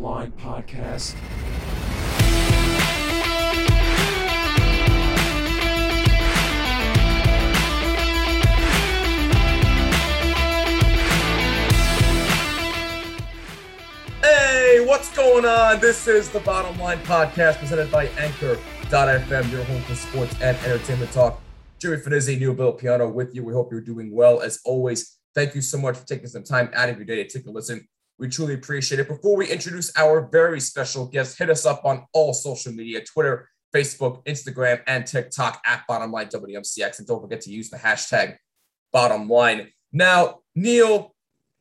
Line Podcast. Hey, what's going on? This is the Bottom Line Podcast presented by Anchor.fm, your home for sports and entertainment talk. Jerry Finizzi, Neil Bill Piano with you. We hope you're doing well. As always, thank you so much for taking some time out of your day to take a listen. We truly appreciate it. Before we introduce our very special guest, hit us up on all social media Twitter, Facebook, Instagram, and TikTok at Bottom Line WMCX. And don't forget to use the hashtag Bottom Line. Now, Neil,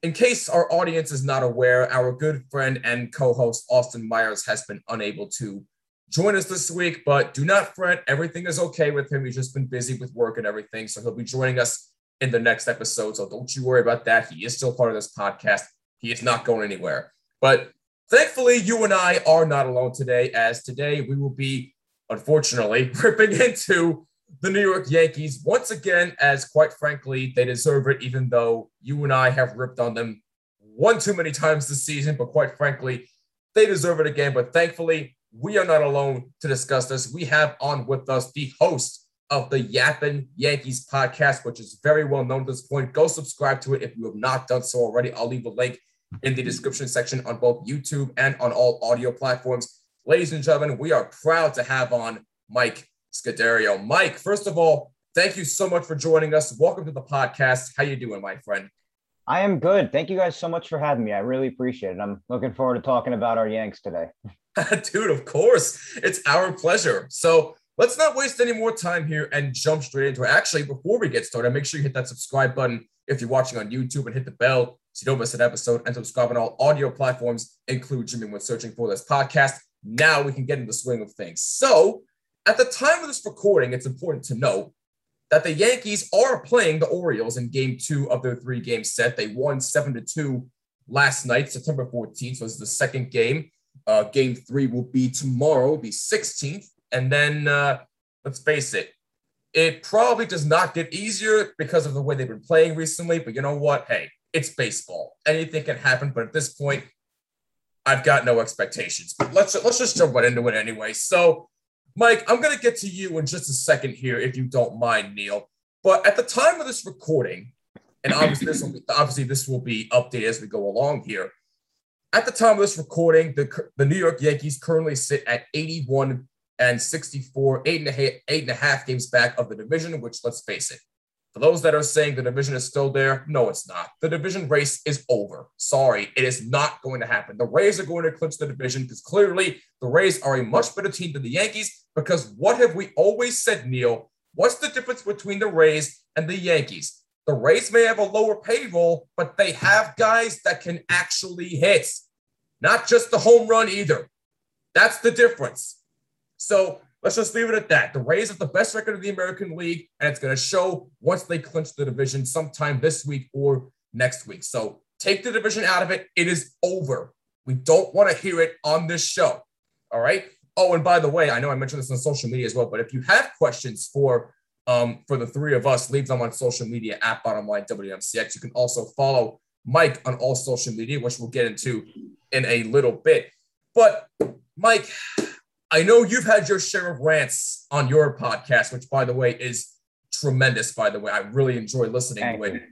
in case our audience is not aware, our good friend and co host Austin Myers has been unable to join us this week, but do not fret. Everything is okay with him. He's just been busy with work and everything. So he'll be joining us in the next episode. So don't you worry about that. He is still part of this podcast. He is not going anywhere. But thankfully, you and I are not alone today, as today we will be, unfortunately, ripping into the New York Yankees once again, as quite frankly, they deserve it, even though you and I have ripped on them one too many times this season. But quite frankly, they deserve it again. But thankfully, we are not alone to discuss this. We have on with us the host of the Yappin' Yankees podcast, which is very well known at this point. Go subscribe to it if you have not done so already. I'll leave a link in the description section on both YouTube and on all audio platforms. Ladies and gentlemen, we are proud to have on Mike Scudiero. Mike, first of all, thank you so much for joining us. Welcome to the podcast. How you doing, my friend? I am good. Thank you guys so much for having me. I really appreciate it. I'm looking forward to talking about our Yanks today. Dude, of course. It's our pleasure. So let's not waste any more time here and jump straight into it. Actually, before we get started, make sure you hit that subscribe button if you're watching on YouTube and hit the bell so don't miss an episode and subscribe on all audio platforms, include Jimmy when searching for this podcast. Now we can get into the swing of things. So at the time of this recording, it's important to note that the Yankees are playing the Orioles in game two of their three game set. They won seven to two last night, September 14th. So this is the second game. Uh, game three will be tomorrow, be 16th. And then uh, let's face it, it probably does not get easier because of the way they've been playing recently. But you know what? Hey, it's baseball. Anything can happen. But at this point, I've got no expectations. But let's let's just jump right into it anyway. So, Mike, I'm gonna get to you in just a second here, if you don't mind, Neil. But at the time of this recording, and obviously this will be, obviously this will be updated as we go along here. At the time of this recording, the, the New York Yankees currently sit at 81 and 64, eight and, a half, eight and a half games back of the division, which let's face it, for those that are saying the division is still there, no, it's not. The division race is over. Sorry, it is not going to happen. The Rays are going to clinch the division because clearly the Rays are a much better team than the Yankees. Because what have we always said, Neil? What's the difference between the Rays and the Yankees? The Rays may have a lower payroll, but they have guys that can actually hit, not just the home run either. That's the difference. So let's just leave it at that. The Rays have the best record of the American League, and it's going to show once they clinch the division sometime this week or next week. So take the division out of it. It is over. We don't want to hear it on this show. All right. Oh, and by the way, I know I mentioned this on social media as well, but if you have questions for um, for the three of us, leave them on social media at Bottom Line WMCX. You can also follow Mike on all social media, which we'll get into in a little bit. But Mike, I know you've had your share of rants on your podcast, which by the way is tremendous. By the way, I really enjoy listening Thank to it.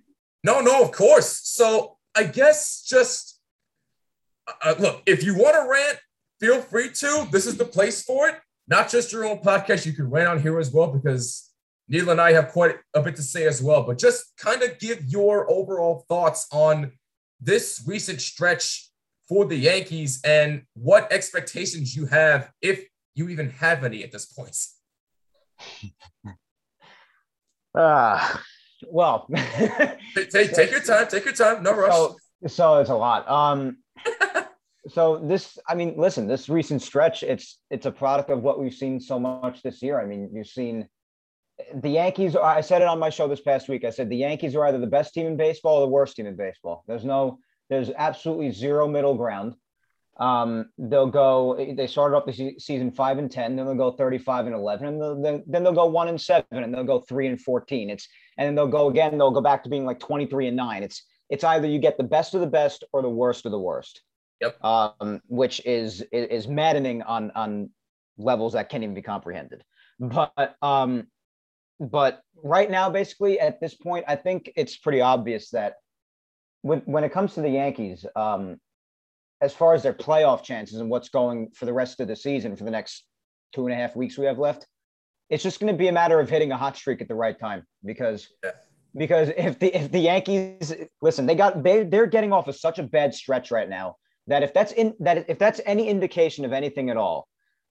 No, no, of course. So I guess just uh, look, if you want to rant, feel free to. This is the place for it. Not just your own podcast. You can rant on here as well because Neil and I have quite a bit to say as well. But just kind of give your overall thoughts on this recent stretch for the Yankees and what expectations you have, if you even have any at this point. Ah, well, Take, take, take your time. Take your time. No rush. so, so it's a lot. Um, so this, I mean, listen, this recent stretch, it's it's a product of what we've seen so much this year. I mean, you've seen the Yankees. I said it on my show this past week. I said the Yankees are either the best team in baseball or the worst team in baseball. There's no, there's absolutely zero middle ground. Um, they'll go. They started off the season five and ten, then they'll go thirty-five and eleven, and they'll, then then they'll go one and seven, and they'll go three and fourteen. It's and then they'll go again. They'll go back to being like twenty-three and nine. It's it's either you get the best of the best or the worst of the worst. Yep. Um, which is is maddening on on levels that can't even be comprehended. But um, but right now, basically at this point, I think it's pretty obvious that when when it comes to the Yankees, um, as far as their playoff chances and what's going for the rest of the season for the next two and a half weeks we have left, it's just going to be a matter of hitting a hot streak at the right time because. Yeah. Because if the if the Yankees listen, they got they they're getting off of such a bad stretch right now that if that's in that if that's any indication of anything at all,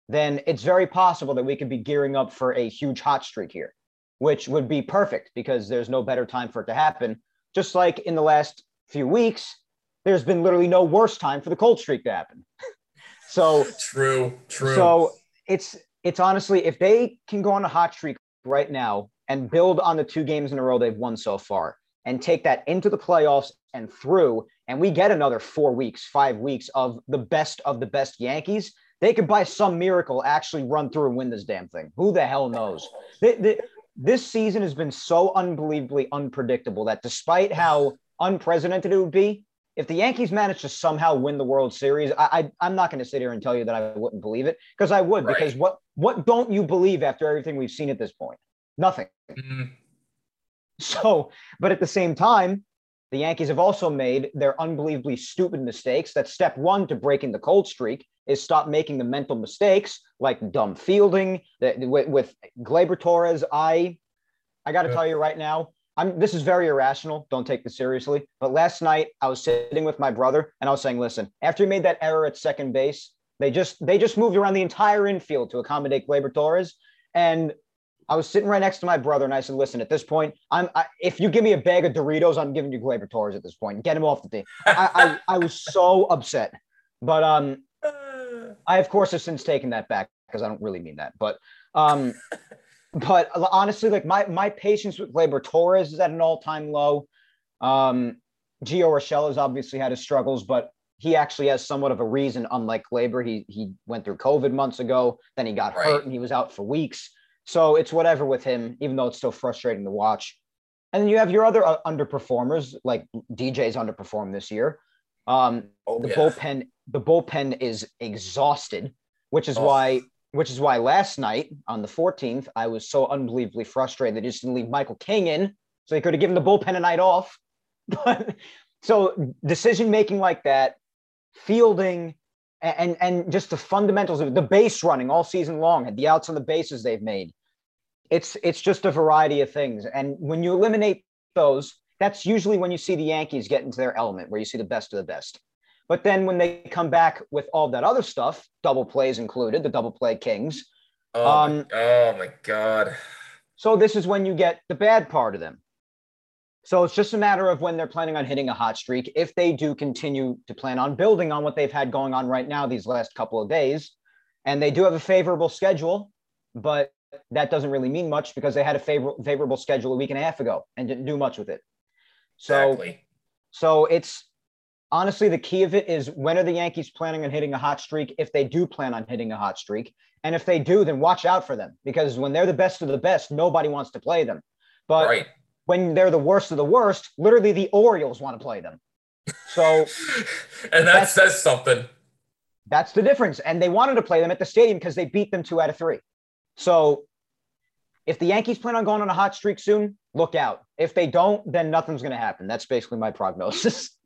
then it's very possible that we could be gearing up for a huge hot streak here, which would be perfect because there's no better time for it to happen. Just like in the last few weeks, there's been literally no worse time for the cold streak to happen. so true, true. So it's it's honestly if they can go on a hot streak right now and build on the two games in a row they've won so far and take that into the playoffs and through and we get another 4 weeks, 5 weeks of the best of the best Yankees, they could by some miracle actually run through and win this damn thing. Who the hell knows? They, they, this season has been so unbelievably unpredictable that despite how unprecedented it would be, if the Yankees managed to somehow win the World Series, I, I am not going to sit here and tell you that I wouldn't believe it because I would. Right. Because what what don't you believe after everything we've seen at this point? Nothing. Mm-hmm. So, but at the same time, the Yankees have also made their unbelievably stupid mistakes. That step one to breaking the cold streak is stop making the mental mistakes like dumb fielding. With, with Gleyber Torres, I I got to yeah. tell you right now, I'm this is very irrational. Don't take this seriously. But last night I was sitting with my brother and I was saying, listen, after he made that error at second base, they just they just moved around the entire infield to accommodate Gleyber Torres. And I was sitting right next to my brother and I said, listen, at this point, I'm I, if you give me a bag of Doritos, I'm giving you Gleyber Torres at this point. Get him off the team. I, I, I was so upset. But um I of course have since taken that back because I don't really mean that. But um but honestly, like my my patience with Gleyber Torres is at an all time low. Um, Gio Urshela has obviously had his struggles, but he actually has somewhat of a reason. Unlike Gleyber, he he went through COVID months ago, then he got right. hurt and he was out for weeks. So it's whatever with him, even though it's still frustrating to watch. And then you have your other uh, underperformers, like DJ's underperformed this year. Um, oh, the yeah. bullpen, the bullpen is exhausted, which is oh. why which is why last night on the 14th, I was so unbelievably frustrated that just didn't leave Michael King in. So he could have given the bullpen a night off. But so decision making like that, fielding, and, and just the fundamentals of the base running all season long, the outs on the bases they've made. It's it's just a variety of things. And when you eliminate those, that's usually when you see the Yankees get into their element, where you see the best of the best. But then when they come back with all that other stuff, double plays included, the double play kings. Oh, um, my, oh my God. So this is when you get the bad part of them. So it's just a matter of when they're planning on hitting a hot streak. If they do continue to plan on building on what they've had going on right now these last couple of days, and they do have a favorable schedule, but that doesn't really mean much because they had a favor- favorable schedule a week and a half ago and didn't do much with it. So, exactly. so it's honestly, the key of it is when are the Yankees planning on hitting a hot streak? If they do plan on hitting a hot streak, and if they do, then watch out for them because when they're the best of the best, nobody wants to play them. But right. when they're the worst of the worst, literally the Orioles want to play them. So, and that says something. That's the difference. And they wanted to play them at the stadium because they beat them two out of three. So, if the Yankees plan on going on a hot streak soon, look out. If they don't, then nothing's going to happen. That's basically my prognosis.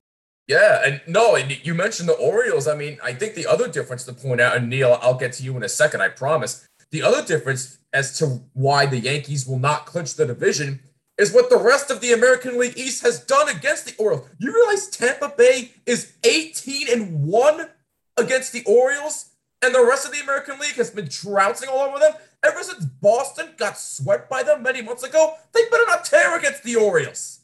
Yeah, and no, and you mentioned the Orioles. I mean, I think the other difference to point out, and Neil, I'll get to you in a second, I promise. The other difference as to why the Yankees will not clinch the division is what the rest of the American League East has done against the Orioles. You realize Tampa Bay is 18 and 1 against the Orioles, and the rest of the American League has been trouncing all over them. Ever since Boston got swept by them many months ago, they better not tear against the Orioles.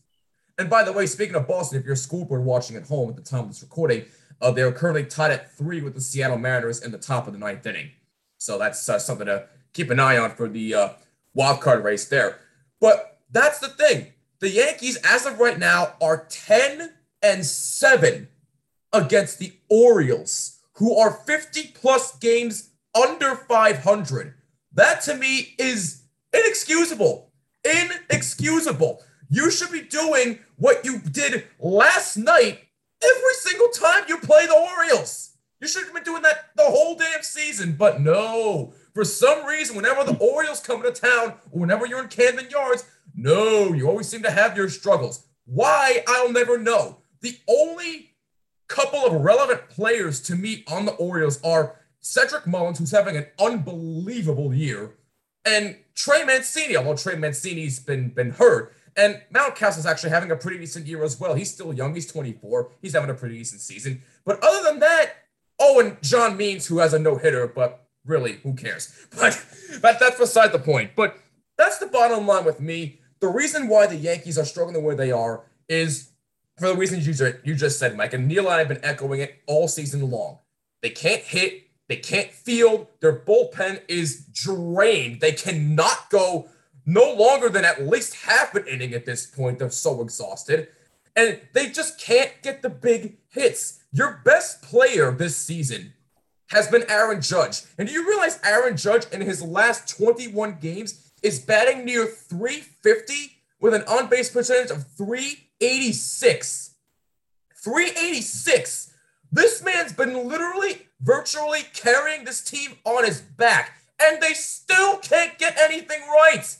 And by the way, speaking of Boston, if you're a schoolboy watching at home at the time of this recording, uh, they're currently tied at three with the Seattle Mariners in the top of the ninth inning. So that's uh, something to keep an eye on for the uh, wild card race there. But that's the thing. The Yankees, as of right now, are 10 and 7 against the Orioles, who are 50 plus games under 500. That to me is inexcusable. Inexcusable. You should be doing what you did last night every single time you play the Orioles. You should have been doing that the whole damn season, but no. For some reason, whenever the Orioles come to town, or whenever you're in Camden Yards, no, you always seem to have your struggles. Why? I'll never know. The only couple of relevant players to me on the Orioles are Cedric Mullins, who's having an unbelievable year, and Trey Mancini, although Trey Mancini's been been hurt. And Mountcastle's actually having a pretty decent year as well. He's still young. He's 24. He's having a pretty decent season. But other than that, oh, and John Means, who has a no hitter, but really, who cares? But, but that's beside the point. But that's the bottom line with me. The reason why the Yankees are struggling the way they are is for the reasons you just, you just said, Mike. And Neil and I have been echoing it all season long. They can't hit. They can't field. Their bullpen is drained. They cannot go no longer than at least half an inning at this point. They're so exhausted. And they just can't get the big hits. Your best player this season has been Aaron Judge. And do you realize Aaron Judge in his last 21 games is batting near 350 with an on base percentage of 386? 386. This man's been literally, virtually carrying this team on his back, and they still can't get anything right.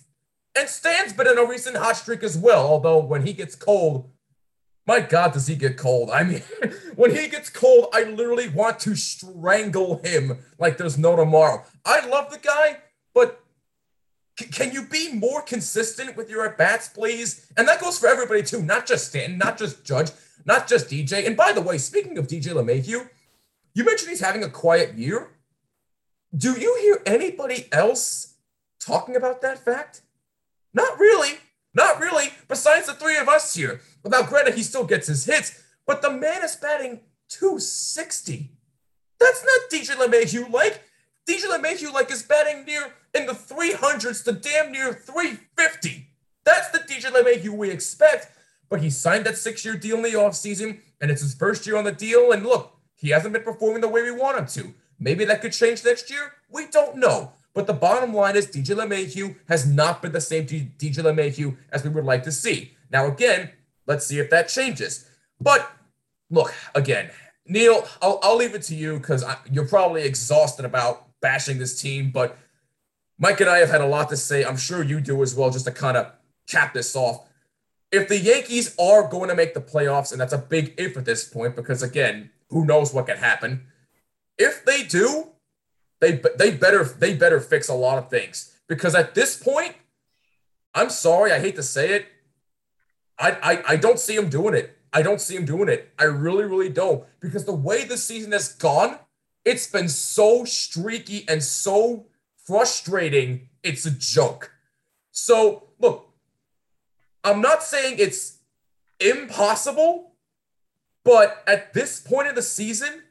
And Stan's been in a recent hot streak as well, although when he gets cold, my God, does he get cold? I mean, when he gets cold, I literally want to strangle him like there's no tomorrow. I love the guy, but c- can you be more consistent with your at bats, please? And that goes for everybody too, not just Stanton, not just Judge, not just DJ. And by the way, speaking of DJ LeMahieu, you mentioned he's having a quiet year. Do you hear anybody else talking about that fact? Not really. Not really. Besides the three of us here. Without granted, he still gets his hits, but the man is batting 260. That's not DJ LeMahieu like. DJ LeMahieu like is batting near in the 300s to damn near 350. That's the DJ LeMahieu we expect. But he signed that six-year deal in the offseason, and it's his first year on the deal. And look, he hasn't been performing the way we want him to. Maybe that could change next year. We don't know. But the bottom line is DJ LeMahieu has not been the same DJ LeMahieu as we would like to see. Now, again, let's see if that changes. But look, again, Neil, I'll, I'll leave it to you because you're probably exhausted about bashing this team. But Mike and I have had a lot to say. I'm sure you do as well, just to kind of cap this off. If the Yankees are going to make the playoffs, and that's a big if at this point, because again, who knows what could happen. If they do, they they better they better fix a lot of things because at this point, I'm sorry, I hate to say it, I I, I don't see him doing it. I don't see him doing it. I really really don't because the way the season has gone, it's been so streaky and so frustrating. It's a joke. So look, I'm not saying it's impossible, but at this point of the season,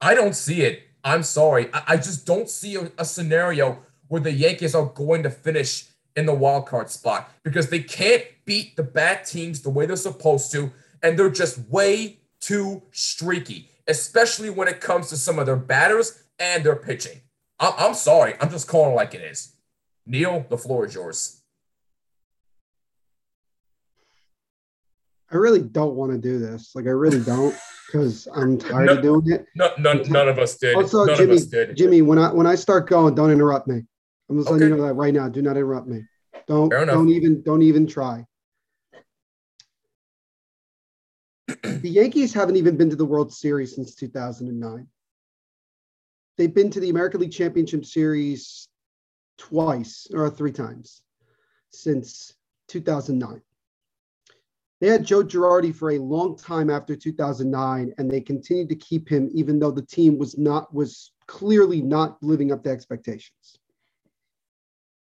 I don't see it. I'm sorry. I, I just don't see a, a, scenario where the Yankees are going to finish in the wild card spot because they can't beat the bad teams the way they're supposed to, and they're just way too streaky, especially when it comes to some of their batters and their pitching. I'm, I'm sorry. I'm just calling it like it is. Neil, the floor is yours. I really don't want to do this. Like, I really don't because I'm tired no, of doing it. No, none, none of us did. Also, none Jimmy, did. Jimmy, when I when I start going, don't interrupt me. I'm just okay. letting you know that right now. Do not interrupt me. Don't don't even don't even try. the Yankees haven't even been to the World Series since 2009. They've been to the American League Championship Series twice or three times since 2009. They had Joe Girardi for a long time after 2009, and they continued to keep him even though the team was not was clearly not living up to expectations.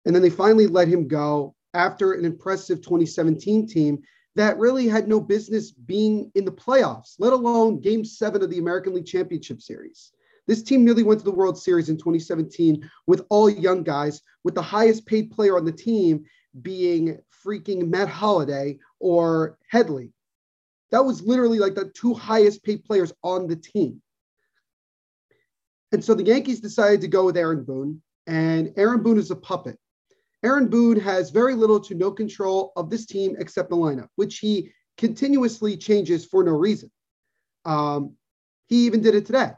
And then they finally let him go after an impressive 2017 team that really had no business being in the playoffs, let alone game seven of the American League Championship Series. This team nearly went to the World Series in 2017 with all young guys, with the highest paid player on the team being freaking Matt Holliday or Headley. That was literally like the two highest paid players on the team. And so the Yankees decided to go with Aaron Boone, and Aaron Boone is a puppet. Aaron Boone has very little to no control of this team except the lineup, which he continuously changes for no reason. Um, he even did it today,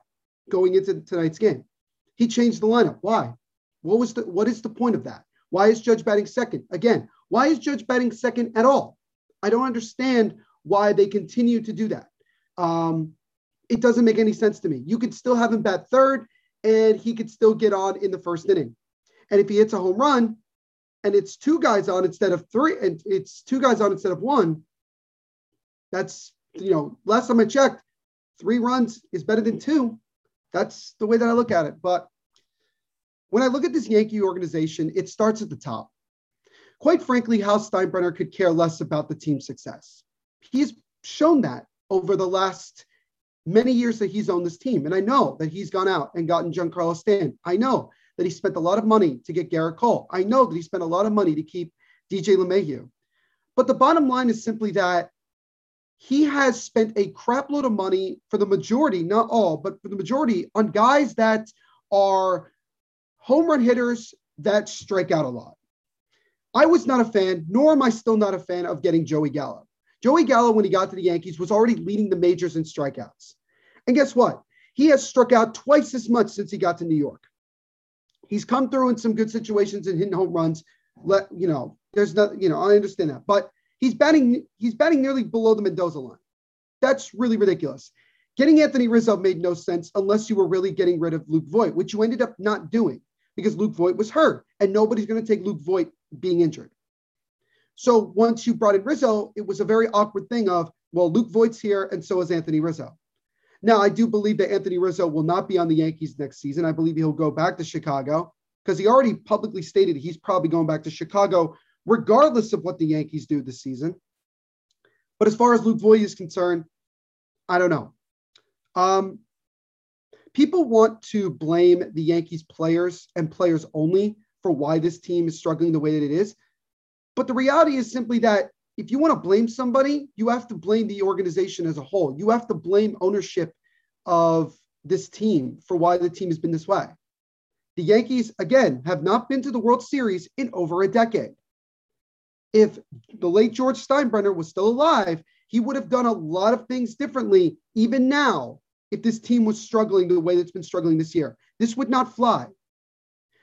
going into tonight's game. He changed the lineup. Why? What was the what is the point of that? Why is Judge batting second? Again, why is Judge batting second at all? I don't understand why they continue to do that. Um, it doesn't make any sense to me. You could still have him bat third, and he could still get on in the first inning. And if he hits a home run, and it's two guys on instead of three, and it's two guys on instead of one, that's you know, last time I checked, three runs is better than two. That's the way that I look at it. But when I look at this Yankee organization, it starts at the top. Quite frankly, Hal Steinbrenner could care less about the team's success. He's shown that over the last many years that he's owned this team. And I know that he's gone out and gotten Giancarlo Stanton. I know that he spent a lot of money to get Gerrit Cole. I know that he spent a lot of money to keep DJ LeMahieu. But the bottom line is simply that he has spent a crapload of money for the majority, not all, but for the majority on guys that are home run hitters that strike out a lot. I was not a fan, nor am I still not a fan of getting Joey Gallo. Joey Gallo, when he got to the Yankees, was already leading the majors in strikeouts. And guess what? He has struck out twice as much since he got to New York. He's come through in some good situations and hitting home runs. Let you know, there's no, you know, I understand that, but he's batting, he's batting nearly below the Mendoza line. That's really ridiculous. Getting Anthony Rizzo made no sense unless you were really getting rid of Luke Voit, which you ended up not doing because Luke Voit was hurt, and nobody's going to take Luke Voit being injured. So once you brought in Rizzo, it was a very awkward thing of, well, Luke Voit's here, and so is Anthony Rizzo. Now, I do believe that Anthony Rizzo will not be on the Yankees next season. I believe he'll go back to Chicago because he already publicly stated he's probably going back to Chicago, regardless of what the Yankees do this season. But as far as Luke Voit is concerned, I don't know. Um, people want to blame the Yankees players and players only for why this team is struggling the way that it is. But the reality is simply that if you want to blame somebody, you have to blame the organization as a whole. You have to blame ownership of this team for why the team has been this way. The Yankees, again, have not been to the World Series in over a decade. If the late George Steinbrenner was still alive, he would have done a lot of things differently, even now, if this team was struggling the way that's been struggling this year. This would not fly.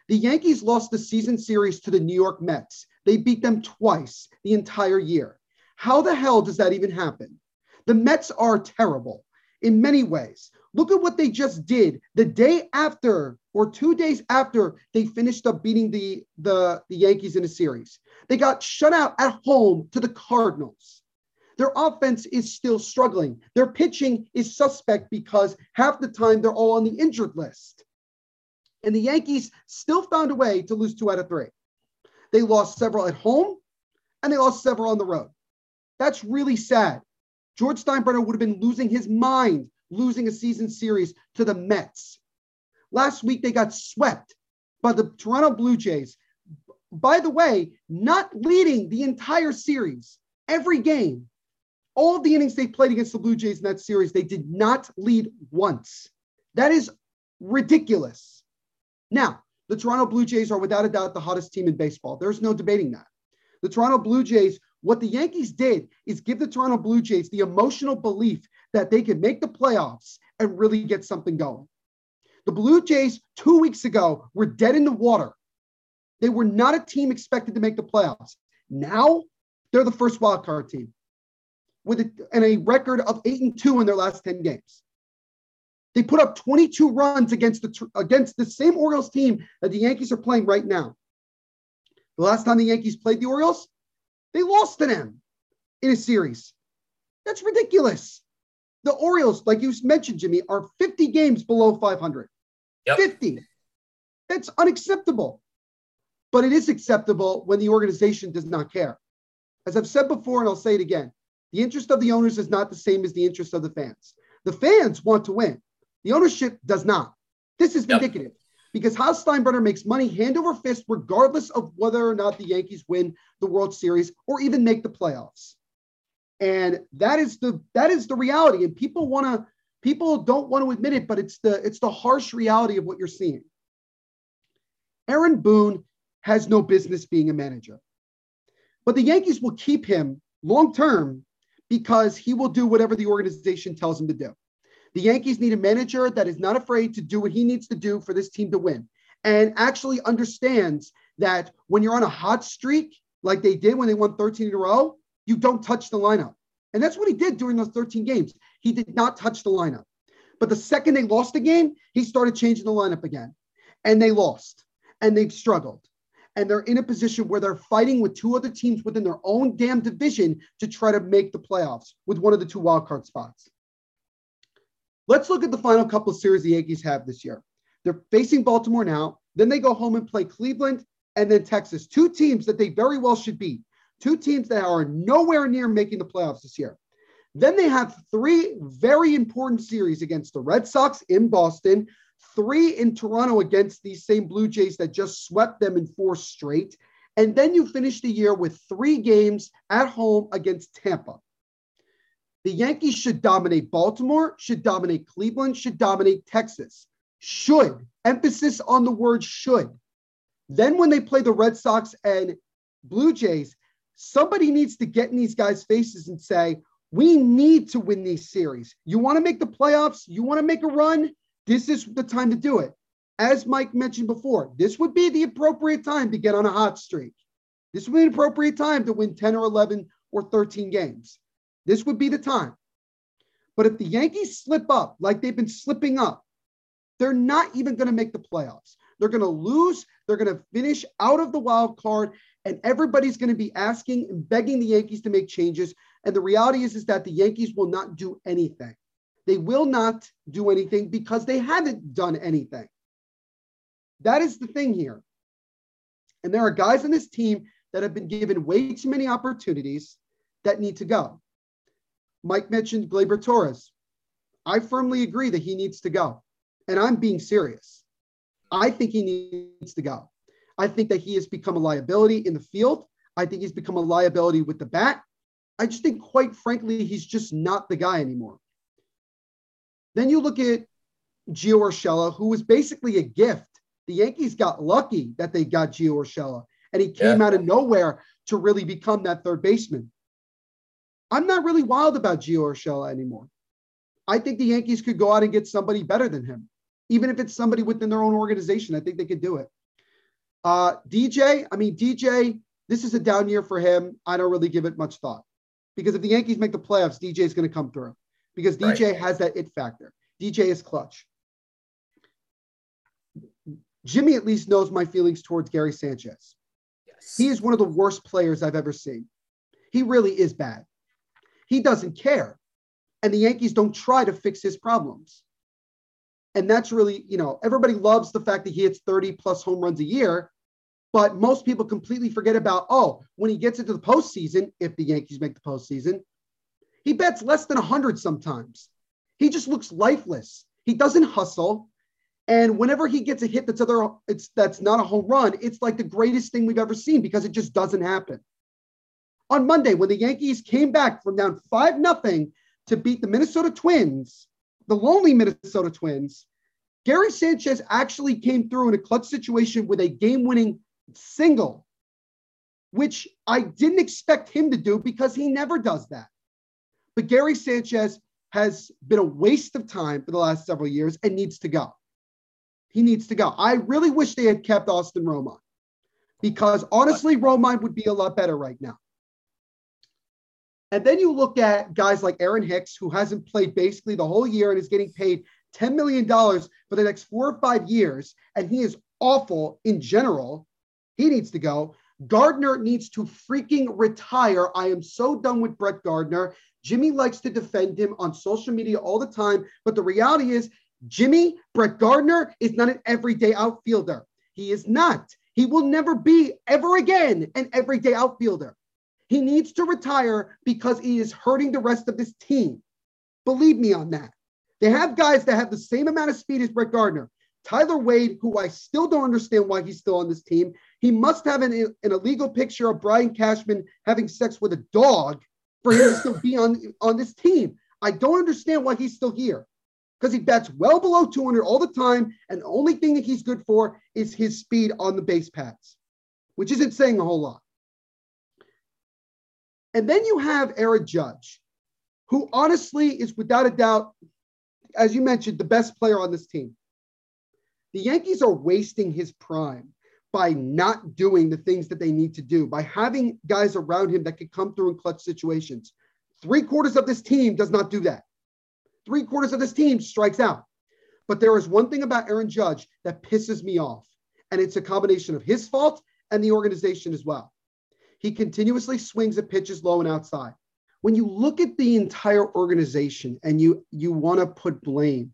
The Yankees lost the season series to the New York Mets. They beat them twice the entire year. How the hell does that even happen? The Mets are terrible in many ways. Look at what they just did the day after or two days after they finished up beating the, the, the Yankees in a series. They got shut out at home to the Cardinals. Their offense is still struggling. Their pitching is suspect because half the time they're all on the injured list. And the Yankees still found a way to lose two out of three. They lost several at home and they lost several on the road. That's really sad. George Steinbrenner would have been losing his mind losing a season series to the Mets. Last week, they got swept by the Toronto Blue Jays. By the way, not leading the entire series, every game, all the innings they played against the Blue Jays in that series, they did not lead once. That is ridiculous. Now, the Toronto Blue Jays are without a doubt the hottest team in baseball. There's no debating that. The Toronto Blue Jays, what the Yankees did is give the Toronto Blue Jays the emotional belief that they could make the playoffs and really get something going. The Blue Jays, two weeks ago, were dead in the water. They were not a team expected to make the playoffs. Now they're the first wild card team with a, and a record of eight and two in their last 10 games. They put up 22 runs against the against the same Orioles team that the Yankees are playing right now. The last time the Yankees played the Orioles, they lost to them in a series. That's ridiculous. The Orioles, like you mentioned, Jimmy, are 50 games below 500. Yep. 50. That's unacceptable. But it is acceptable when the organization does not care. As I've said before, and I'll say it again, the interest of the owners is not the same as the interest of the fans. The fans want to win. The ownership does not. This is yep. indicative because Hal Steinbrenner makes money hand over fist, regardless of whether or not the Yankees win the World Series or even make the playoffs. And that is the that is the reality. And people want to people don't want to admit it, but it's the it's the harsh reality of what you're seeing. Aaron Boone has no business being a manager. But the Yankees will keep him long term because he will do whatever the organization tells him to do. The Yankees need a manager that is not afraid to do what he needs to do for this team to win and actually understands that when you're on a hot streak, like they did when they won 13 in a row, you don't touch the lineup. And that's what he did during those 13 games. He did not touch the lineup. But the second they lost the game, he started changing the lineup again. And they lost and they've struggled. And they're in a position where they're fighting with two other teams within their own damn division to try to make the playoffs with one of the two wildcard spots. Let's look at the final couple of series the Yankees have this year. They're facing Baltimore now. Then they go home and play Cleveland and then Texas. Two teams that they very well should beat. Two teams that are nowhere near making the playoffs this year. Then they have three very important series against the Red Sox in Boston, three in Toronto against these same Blue Jays that just swept them in four straight. And then you finish the year with three games at home against Tampa. The Yankees should dominate Baltimore, should dominate Cleveland, should dominate Texas. Should. Emphasis on the word should. Then when they play the Red Sox and Blue Jays, somebody needs to get in these guys' faces and say, we need to win these series. You want to make the playoffs? You want to make a run? This is the time to do it. As Mike mentioned before, this would be the appropriate time to get on a hot streak. This would be an appropriate time to win 10 or 11 or 13 games. This would be the time. But if the Yankees slip up like they've been slipping up, they're not even going to make the playoffs. They're going to lose. They're going to finish out of the wild card, and everybody's going to be asking and begging the Yankees to make changes. And the reality is, is that the Yankees will not do anything. They will not do anything because they haven't done anything. That is the thing here. And there are guys on this team that have been given way too many opportunities that need to go. Mike mentioned Gleyber Torres. I firmly agree that he needs to go. And I'm being serious. I think he needs to go. I think that he has become a liability in the field. I think he's become a liability with the bat. I just think, quite frankly, he's just not the guy anymore. Then you look at Gio Urshela, who was basically a gift. The Yankees got lucky that they got Gio Urshela, and he came yeah. out of nowhere to really become that third baseman. I'm not really wild about Gio Urshela anymore. I think the Yankees could go out and get somebody better than him, even if it's somebody within their own organization. I think they could do it. Uh, DJ, I mean, DJ, this is a down year for him. I don't really give it much thought because if the Yankees make the playoffs, DJ is going to come through because DJ right. has that it factor. DJ is clutch. Jimmy at least knows my feelings towards Gary Sanchez. Yes. He is one of the worst players I've ever seen. He really is bad. He doesn't care. And the Yankees don't try to fix his problems. And that's really, you know, everybody loves the fact that he hits 30 plus home runs a year. But most people completely forget about, oh, when he gets into the postseason, if the Yankees make the postseason, he bets less than 100 sometimes. He just looks lifeless. He doesn't hustle. And whenever he gets a hit that's other it's that's not a home run, it's like the greatest thing we've ever seen because it just doesn't happen. On Monday, when the Yankees came back from down five nothing to beat the Minnesota Twins, the lonely Minnesota Twins, Gary Sanchez actually came through in a clutch situation with a game-winning single, which I didn't expect him to do because he never does that. But Gary Sanchez has been a waste of time for the last several years and needs to go. He needs to go. I really wish they had kept Austin Romine because honestly, Romine would be a lot better right now. And then you look at guys like Aaron Hicks, who hasn't played basically the whole year and is getting paid $10 million for the next four or five years, and he is awful in general. He needs to go. Gardner needs to freaking retire. I am so done with Brett Gardner. Jimmy likes to defend him on social media all the time, but the reality is, Jimmy, Brett Gardner is not an everyday outfielder. He is not. He will never be ever again an everyday outfielder. He needs to retire because he is hurting the rest of this team. Believe me on that. They have guys that have the same amount of speed as Brett Gardner. Tyler Wade, who I still don't understand why he's still on this team, he must have an, an illegal picture of Brian Cashman having sex with a dog for him to still be on, on this team. I don't understand why he's still here because he bats well below 200 all the time. And the only thing that he's good for is his speed on the base paths, which isn't saying a whole lot. And then you have Aaron Judge, who honestly is without a doubt as you mentioned, the best player on this team. The Yankees are wasting his prime by not doing the things that they need to do, by having guys around him that can come through in clutch situations. Three quarters of this team does not do that. Three quarters of this team strikes out. But there is one thing about Aaron Judge that pisses me off, and it's a combination of his fault and the organization as well. He continuously swings at pitches low and outside. When you look at the entire organization and you you want to put blame,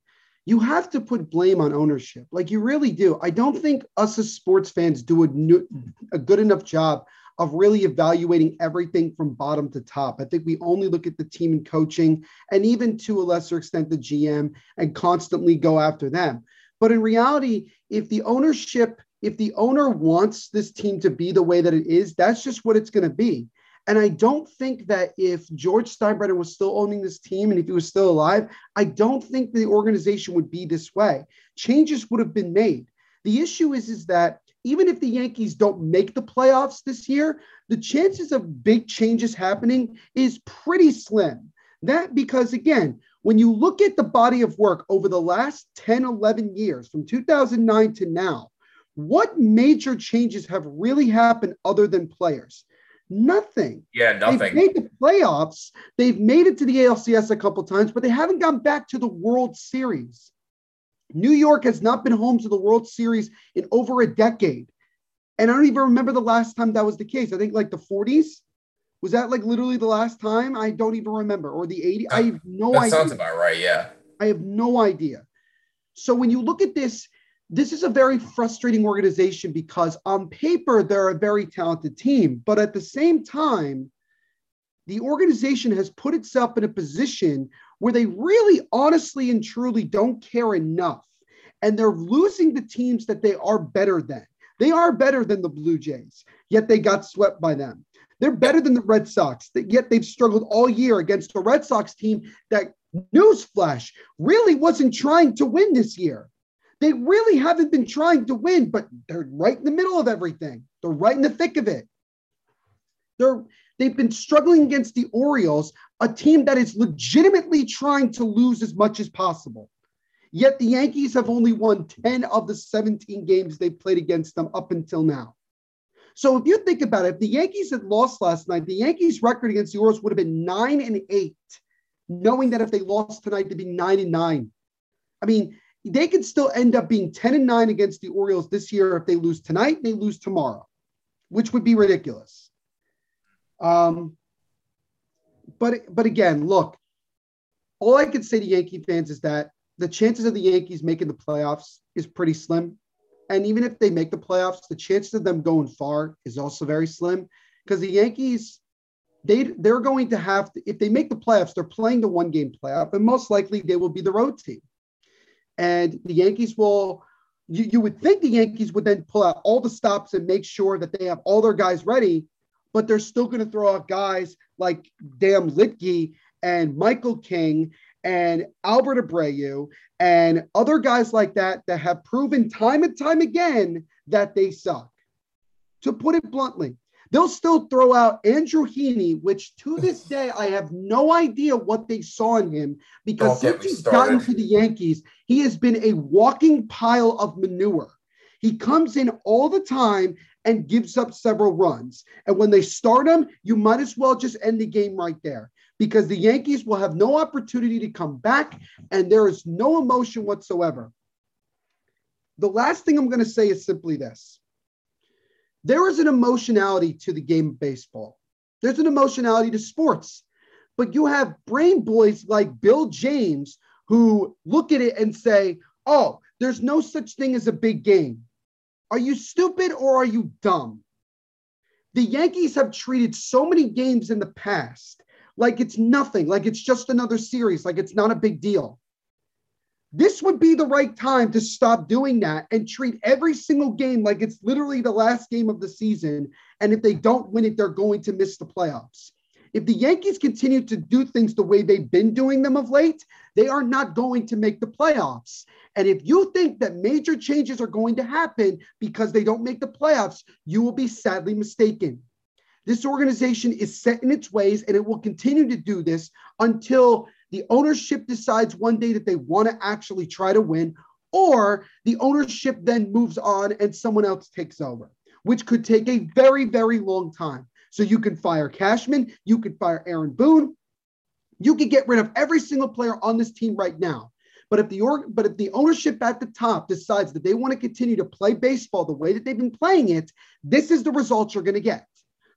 you have to put blame on ownership. Like you really do. I don't think us as sports fans do a, new, a good enough job of really evaluating everything from bottom to top. I think we only look at the team and coaching, and even to a lesser extent, the GM, and constantly go after them. But in reality, if the ownership, if the owner wants this team to be the way that it is, that's just what it's going to be. And I don't think that if George Steinbrenner was still owning this team and if he was still alive, I don't think the organization would be this way. Changes would have been made. The issue is, is that even if the Yankees don't make the playoffs this year, the chances of big changes happening is pretty slim. That because, again, when you look at the body of work over the last 10, 11 years, from 2009 to now, what major changes have really happened other than players? Nothing. Yeah, nothing. They've made the playoffs. They've made it to the ALCS a couple times, but they haven't gone back to the World Series. New York has not been home to the World Series in over a decade. And I don't even remember the last time that was the case. I think like the 40s. Was that like literally the last time? I don't even remember. Or the 80s. I have no that idea. sounds about right. Yeah. I have no idea. So when you look at this, this is a very frustrating organization because on paper, they're a very talented team. But at the same time, the organization has put itself in a position where they really honestly and truly don't care enough. And they're losing the teams that they are better than. They are better than the Blue Jays, yet they got swept by them. They're better than the Red Sox, yet they've struggled all year against a Red Sox team that, newsflash, really wasn't trying to win this year. They really haven't been trying to win, but they're right in the middle of everything. They're right in the thick of it. They're they've been struggling against the Orioles, a team that is legitimately trying to lose as much as possible. Yet the Yankees have only won 10 of the 17 games they've played against them up until now. So if you think about it, if the Yankees had lost last night, the Yankees' record against the Orioles would have been nine and eight, knowing that if they lost tonight, they'd be nine and nine. I mean, they could still end up being 10 and 9 against the Orioles this year if they lose tonight and they lose tomorrow, which would be ridiculous. Um, but but again, look, all I can say to Yankee fans is that the chances of the Yankees making the playoffs is pretty slim. And even if they make the playoffs, the chances of them going far is also very slim because the Yankees they they're going to have to if they make the playoffs, they're playing the one game playoff, and most likely they will be the road team. And the Yankees will, you, you would think the Yankees would then pull out all the stops and make sure that they have all their guys ready, but they're still going to throw out guys like damn Luetge and Michael King and Albert Abreu and other guys like that that have proven time and time again that they suck. To put it bluntly, They'll still throw out Andrew Heaney, which to this day I have no idea what they saw in him because since he's gotten to the Yankees, he has been a walking pile of manure. He comes in all the time and gives up several runs. And when they start him, you might as well just end the game right there because the Yankees will have no opportunity to come back and there is no emotion whatsoever. The last thing I'm going to say is simply this there is an emotionality to the game of baseball. There's an emotionality to sports. But you have brain boys like Bill James who look at it and say, oh, there's no such thing as a big game. Are you stupid or are you dumb? The Yankees have treated so many games in the past like it's nothing, like it's just another series, like it's not a big deal. This would be the right time to stop doing that and treat every single game like it's literally the last game of the season. And if they don't win it, they're going to miss the playoffs. If the Yankees continue to do things the way they've been doing them of late, they are not going to make the playoffs. And if you think that major changes are going to happen because they don't make the playoffs, you will be sadly mistaken. This organization is set in its ways and it will continue to do this until the ownership decides one day that they want to actually try to win, or the ownership then moves on and someone else takes over, which could take a very, very long time. So you can fire Cashman, you could fire Aaron Boone, you could get rid of every single player on this team right now. But if the org, but if the ownership at the top decides that they want to continue to play baseball the way that they've been playing it, this is the result you're going to get.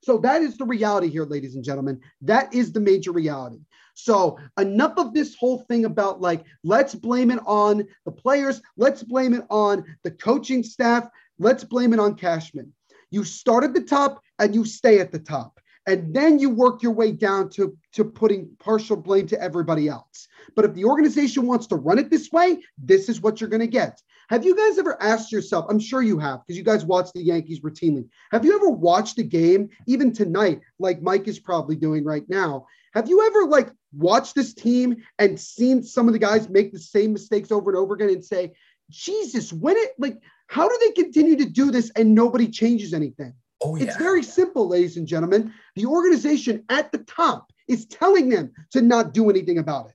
So that is the reality here, ladies and gentlemen. That is the major reality. So enough of this whole thing about like, let's blame it on the players, let's blame it on the coaching staff, let's blame it on Cashman. You start at the top and you stay at the top. And then you work your way down to, to putting partial blame to everybody else. But if the organization wants to run it this way, this is what you're going to get. Have you guys ever asked yourself? I'm sure you have because you guys watch the Yankees routinely. Have you ever watched a game, even tonight, like Mike is probably doing right now? Have you ever like watched this team and seen some of the guys make the same mistakes over and over again and say, Jesus, when it like, how do they continue to do this and nobody changes anything? Oh, yeah. It's very simple, ladies and gentlemen. The organization at the top is telling them to not do anything about it.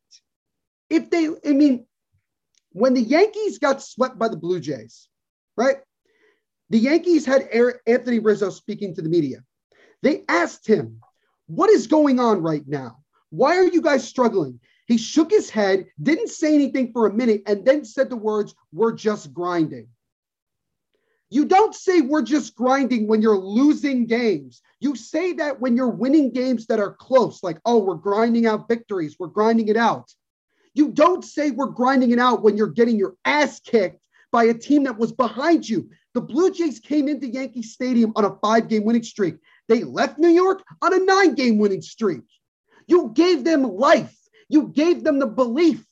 If they, I mean, when the Yankees got swept by the Blue Jays, right? The Yankees had Anthony Rizzo speaking to the media. They asked him, What is going on right now? Why are you guys struggling? He shook his head, didn't say anything for a minute, and then said the words, We're just grinding. You don't say we're just grinding when you're losing games. You say that when you're winning games that are close, like, oh, we're grinding out victories, we're grinding it out. You don't say we're grinding it out when you're getting your ass kicked by a team that was behind you. The Blue Jays came into Yankee Stadium on a five game winning streak. They left New York on a nine game winning streak. You gave them life, you gave them the belief.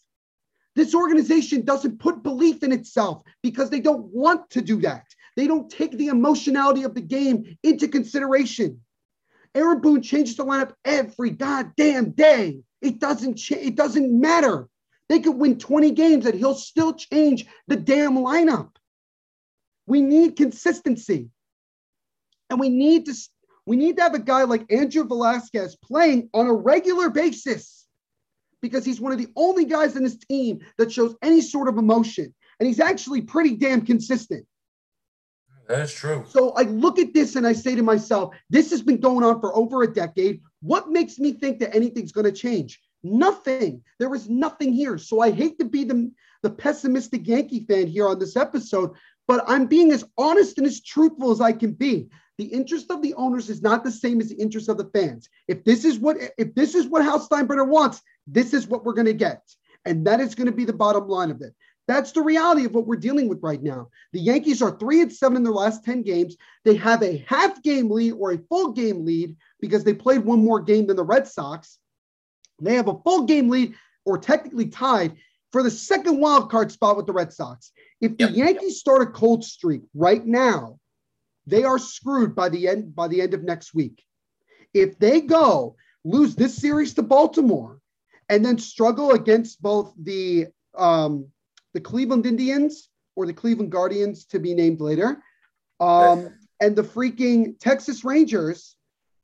This organization doesn't put belief in itself because they don't want to do that. They don't take the emotionality of the game into consideration. Aaron Boone changes the lineup every goddamn day. It doesn't ch- it doesn't matter. They could win 20 games and he'll still change the damn lineup. We need consistency. And we need to we need to have a guy like Andrew Velazquez playing on a regular basis because he's one of the only guys in this team that shows any sort of emotion. And he's actually pretty damn consistent. That is true. So I look at this and I say to myself, this has been going on for over a decade. What makes me think that anything's going to change? Nothing. There is nothing here. So I hate to be the, the pessimistic Yankee fan here on this episode, but I'm being as honest and as truthful as I can be. The interest of the owners is not the same as the interest of the fans. If this is what if this is what Hal Steinbrenner wants, this is what we're going to get. And that is going to be the bottom line of it. That's the reality of what we're dealing with right now. The Yankees are three and seven in their last 10 games. They have a half game lead or a full game lead because they played one more game than the Red Sox. They have a full game lead or technically tied for the second wild card spot with the Red Sox. If the yep. Yankees start a cold streak right now, they are screwed by the end by the end of next week. If they go lose this series to Baltimore and then struggle against both the um, the Cleveland Indians or the Cleveland Guardians to be named later, um, and the freaking Texas Rangers.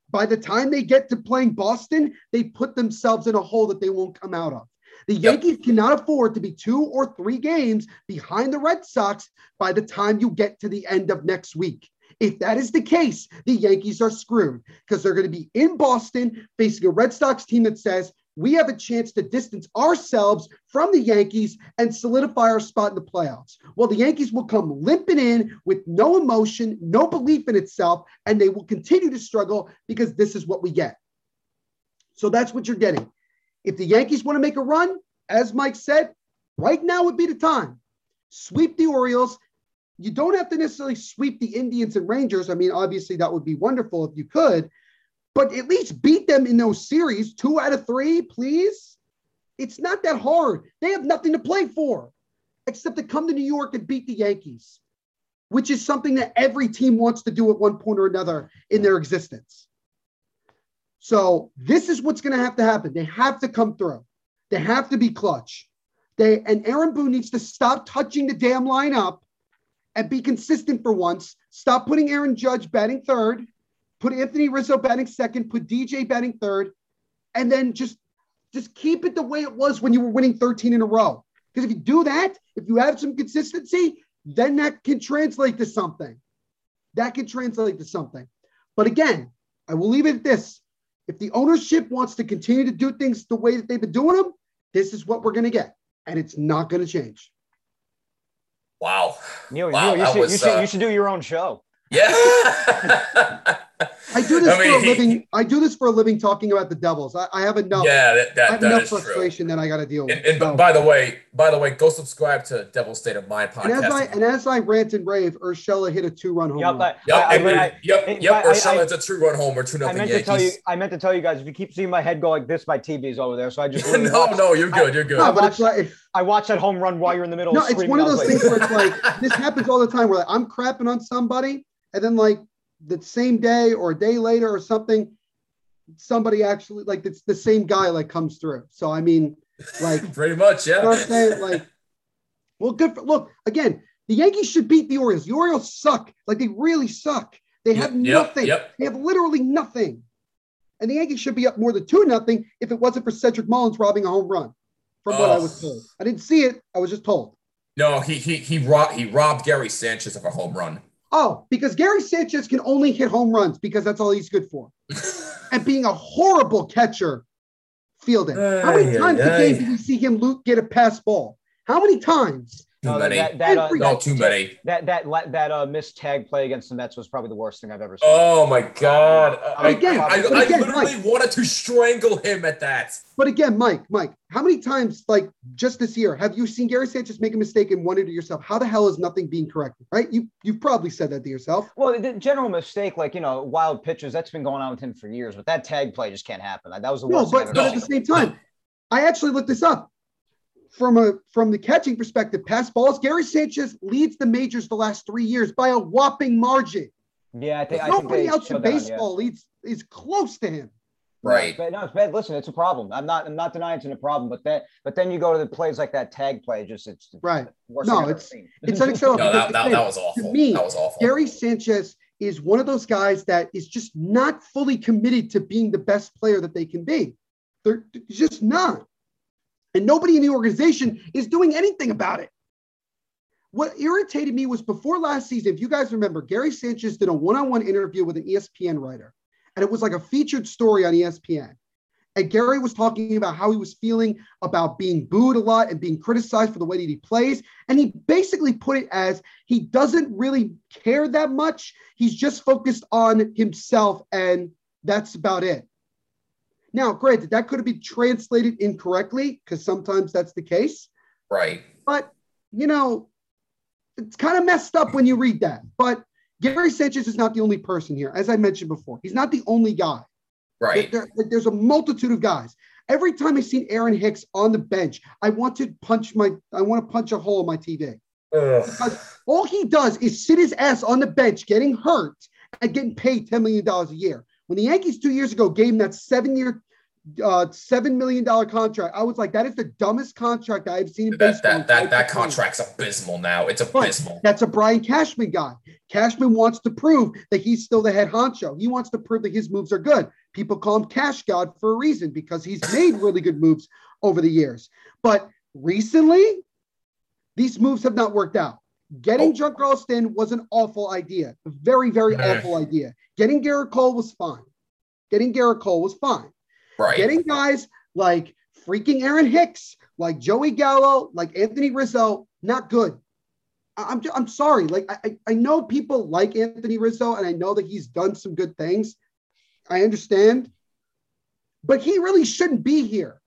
By the time they get to playing Boston, they put themselves in a hole that they won't come out of. The Yankees yep. cannot afford to be two or three games behind the Red Sox by the time you get to the end of next week. If that is the case, the Yankees are screwed because they're going to be in Boston facing a Red Sox team that says, we have a chance to distance ourselves from the Yankees and solidify our spot in the playoffs. Well, the Yankees will come limping in with no emotion, no belief in itself, and they will continue to struggle because this is what we get. So that's what you're getting. If the Yankees want to make a run, as Mike said, right now would be the time. Sweep the Orioles. You don't have to necessarily sweep the Indians and Rangers. I mean, obviously, that would be wonderful if you could, but at least beat them in those series, two out of three, please. It's not that hard. They have nothing to play for except to come to New York and beat the Yankees, which is something that every team wants to do at one point or another in their existence. So this is what's going to have to happen. They have to come through. They have to be clutch. They and Aaron Boone needs to stop touching the damn lineup and be consistent for once. Stop putting Aaron Judge batting third put Anthony Rizzo batting second, put DJ batting third, and then just Just keep it the way it was when you were winning 13 in a row. Because if you do that, if you have some consistency, then that can translate to something. That can translate to something. But again, I will leave it at this. If the ownership wants to continue to do things the way that they've been doing them, this is what we're going to get. And it's not going to change. Wow. Neil, Wow, Neil, you, should, was, you, should, uh, you should do your own show. Yeah. I do this I mean, for a he- living. I do this for a living talking about the Devils. I, I have enough. Yeah, that, I have that enough is true. frustration that I got to deal with. And, and So- by the way, by the way, go subscribe to Devil State of Mind and as I podcast. and as I rant and rave, Urshela hit a two-run home Yep, run. I, Yep, I, I, I, yep, I- yep. Urshela, I- a true run home or two I nothing meant to tell you. I meant to tell you guys. If you keep seeing my head go like this, my TV's over there. So I just really no, watched, no, you're good. You're good. no, but it's like I watch that home run while you're in the middle. no, of it's one of those like- things where it's like this happens all the time. Where like, I'm crapping on somebody, and then like the same day or a day later or something, somebody actually like it's the same guy like comes through. So I mean, like Pretty much, You know I'm saying? Like, well, good. For, look, again, the Yankees should beat the Orioles. The Orioles suck. Like they really suck. They have Yep, nothing. yep. They have literally nothing. And the Yankees should be up more than two nothing if it wasn't for Cedric Mullins robbing a home run. From what I was Oh. told, I didn't see it. I was just told. No, he he he robbed he robbed Gary Sanchez of a home run. Oh, because Gary Sanchez can only hit home runs because that's all he's good for. And being a horrible catcher fielding. How many times a game did we see him Luke get a pass ball? How many times? Too No, many. that, that, uh, Every- no, too many. That that that, that uh, missed tag play against the Mets was probably the worst thing I've ever seen. Oh my god! I, Again, I, but I again, literally Mike. wanted to strangle him at that. But again, Mike, Mike, how many times, like just this year, have you seen Gary Sanchez make a mistake and wondered to yourself, how the hell is nothing being corrected? Right? You you've probably said that to yourself. Well, the general mistake, like you know, wild pitches, that's been going on with him for years. But that tag play just can't happen. That was the No, worst. thing I've but ever but at the same time, I actually looked this up. From a from the catching perspective, pass balls, Gary Sanchez leads the majors the last three years by a whopping margin. yeah, I think I think Nobody they else in showed that on, yeah. baseball leads is close to him. Right. But no, it's bad. Listen, it's a problem. I'm not. I'm not denying it's a problem. But then, but then you go to the plays like that tag play. Just it's Right. worst No, thing it's- It's unacceptable. No, that, because, that, again, that was awful. me, that was awful. Gary Sanchez is one of those guys that is just not fully committed to being the best player that they can be. They're just not. And nobody in the organization is doing anything about it. What irritated me was before last season, if you guys remember, Gary Sanchez did a one on one interview with an ESPN writer, and it was like a featured story on ESPN. And Gary was talking about how he was feeling about being booed a lot and being criticized for the way that he plays. And he basically put it as he doesn't really care that much. He's just focused on himself, and that's about it. Now, granted, that could have been translated incorrectly because sometimes that's the case. right. But, you know, it's kind of messed up when you read that. But Gary Sanchez is not the only person here. As I mentioned before, he's not the only guy. Right. There- there- there's a multitude of guys. Every time I've seen Aaron Hicks on the bench, I want to punch my, I want to punch a hole in my TV. Ugh. All he does is sit his ass on the bench, getting hurt and getting paid $10 million a year. When the Yankees two years ago gave him that seven year, uh, $7 million contract, I was like, that is the dumbest contract I've seen in That baseball. that that that contract's abysmal now. It's abysmal. That's a Brian Cashman guy. Cashman wants to prove that he's still the head honcho. He wants to prove that his moves are good. People call him Cash God for a reason because he's made really good moves over the years. But recently, these moves have not worked out. Getting Oh. Giancarlo Stanton was an awful idea, a very, very awful idea. Getting Gerrit Cole was fine. Getting Gerrit Cole was fine. Right. Getting guys like freaking Aaron Hicks, like Joey Gallo, like Anthony Rizzo, not good. I'm, I'm sorry. Like I, I- I know people like Anthony Rizzo, and I know that he's done some good things. I understand, but he really shouldn't be here.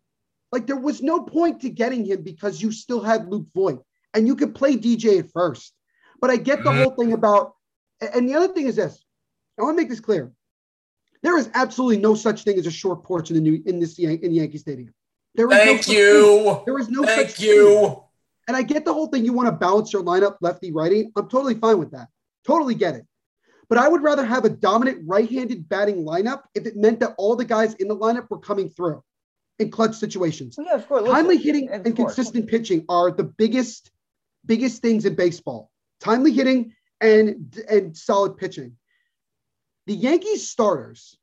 Like there was no point to getting him because you still had Luke Voit, and you could play DJ at first. But I get the whole thing mm-hmm. about. And the other thing is this. I want to make this clear. There is absolutely no such thing as a short porch in the new in this in Yankee Stadium. There is no Thank such thing. There is no Thank such you. thing. And I get the whole thing. You want to balance your lineup lefty righty. I'm totally fine with that. Totally get it. But I would rather have a dominant right-handed batting lineup if it meant that all the guys in the lineup were coming through in clutch situations. Well, yeah, of course. listen, Timely hitting of and consistent pitching are the biggest, biggest things in baseball. Timely hitting and and solid pitching. The Yankees starters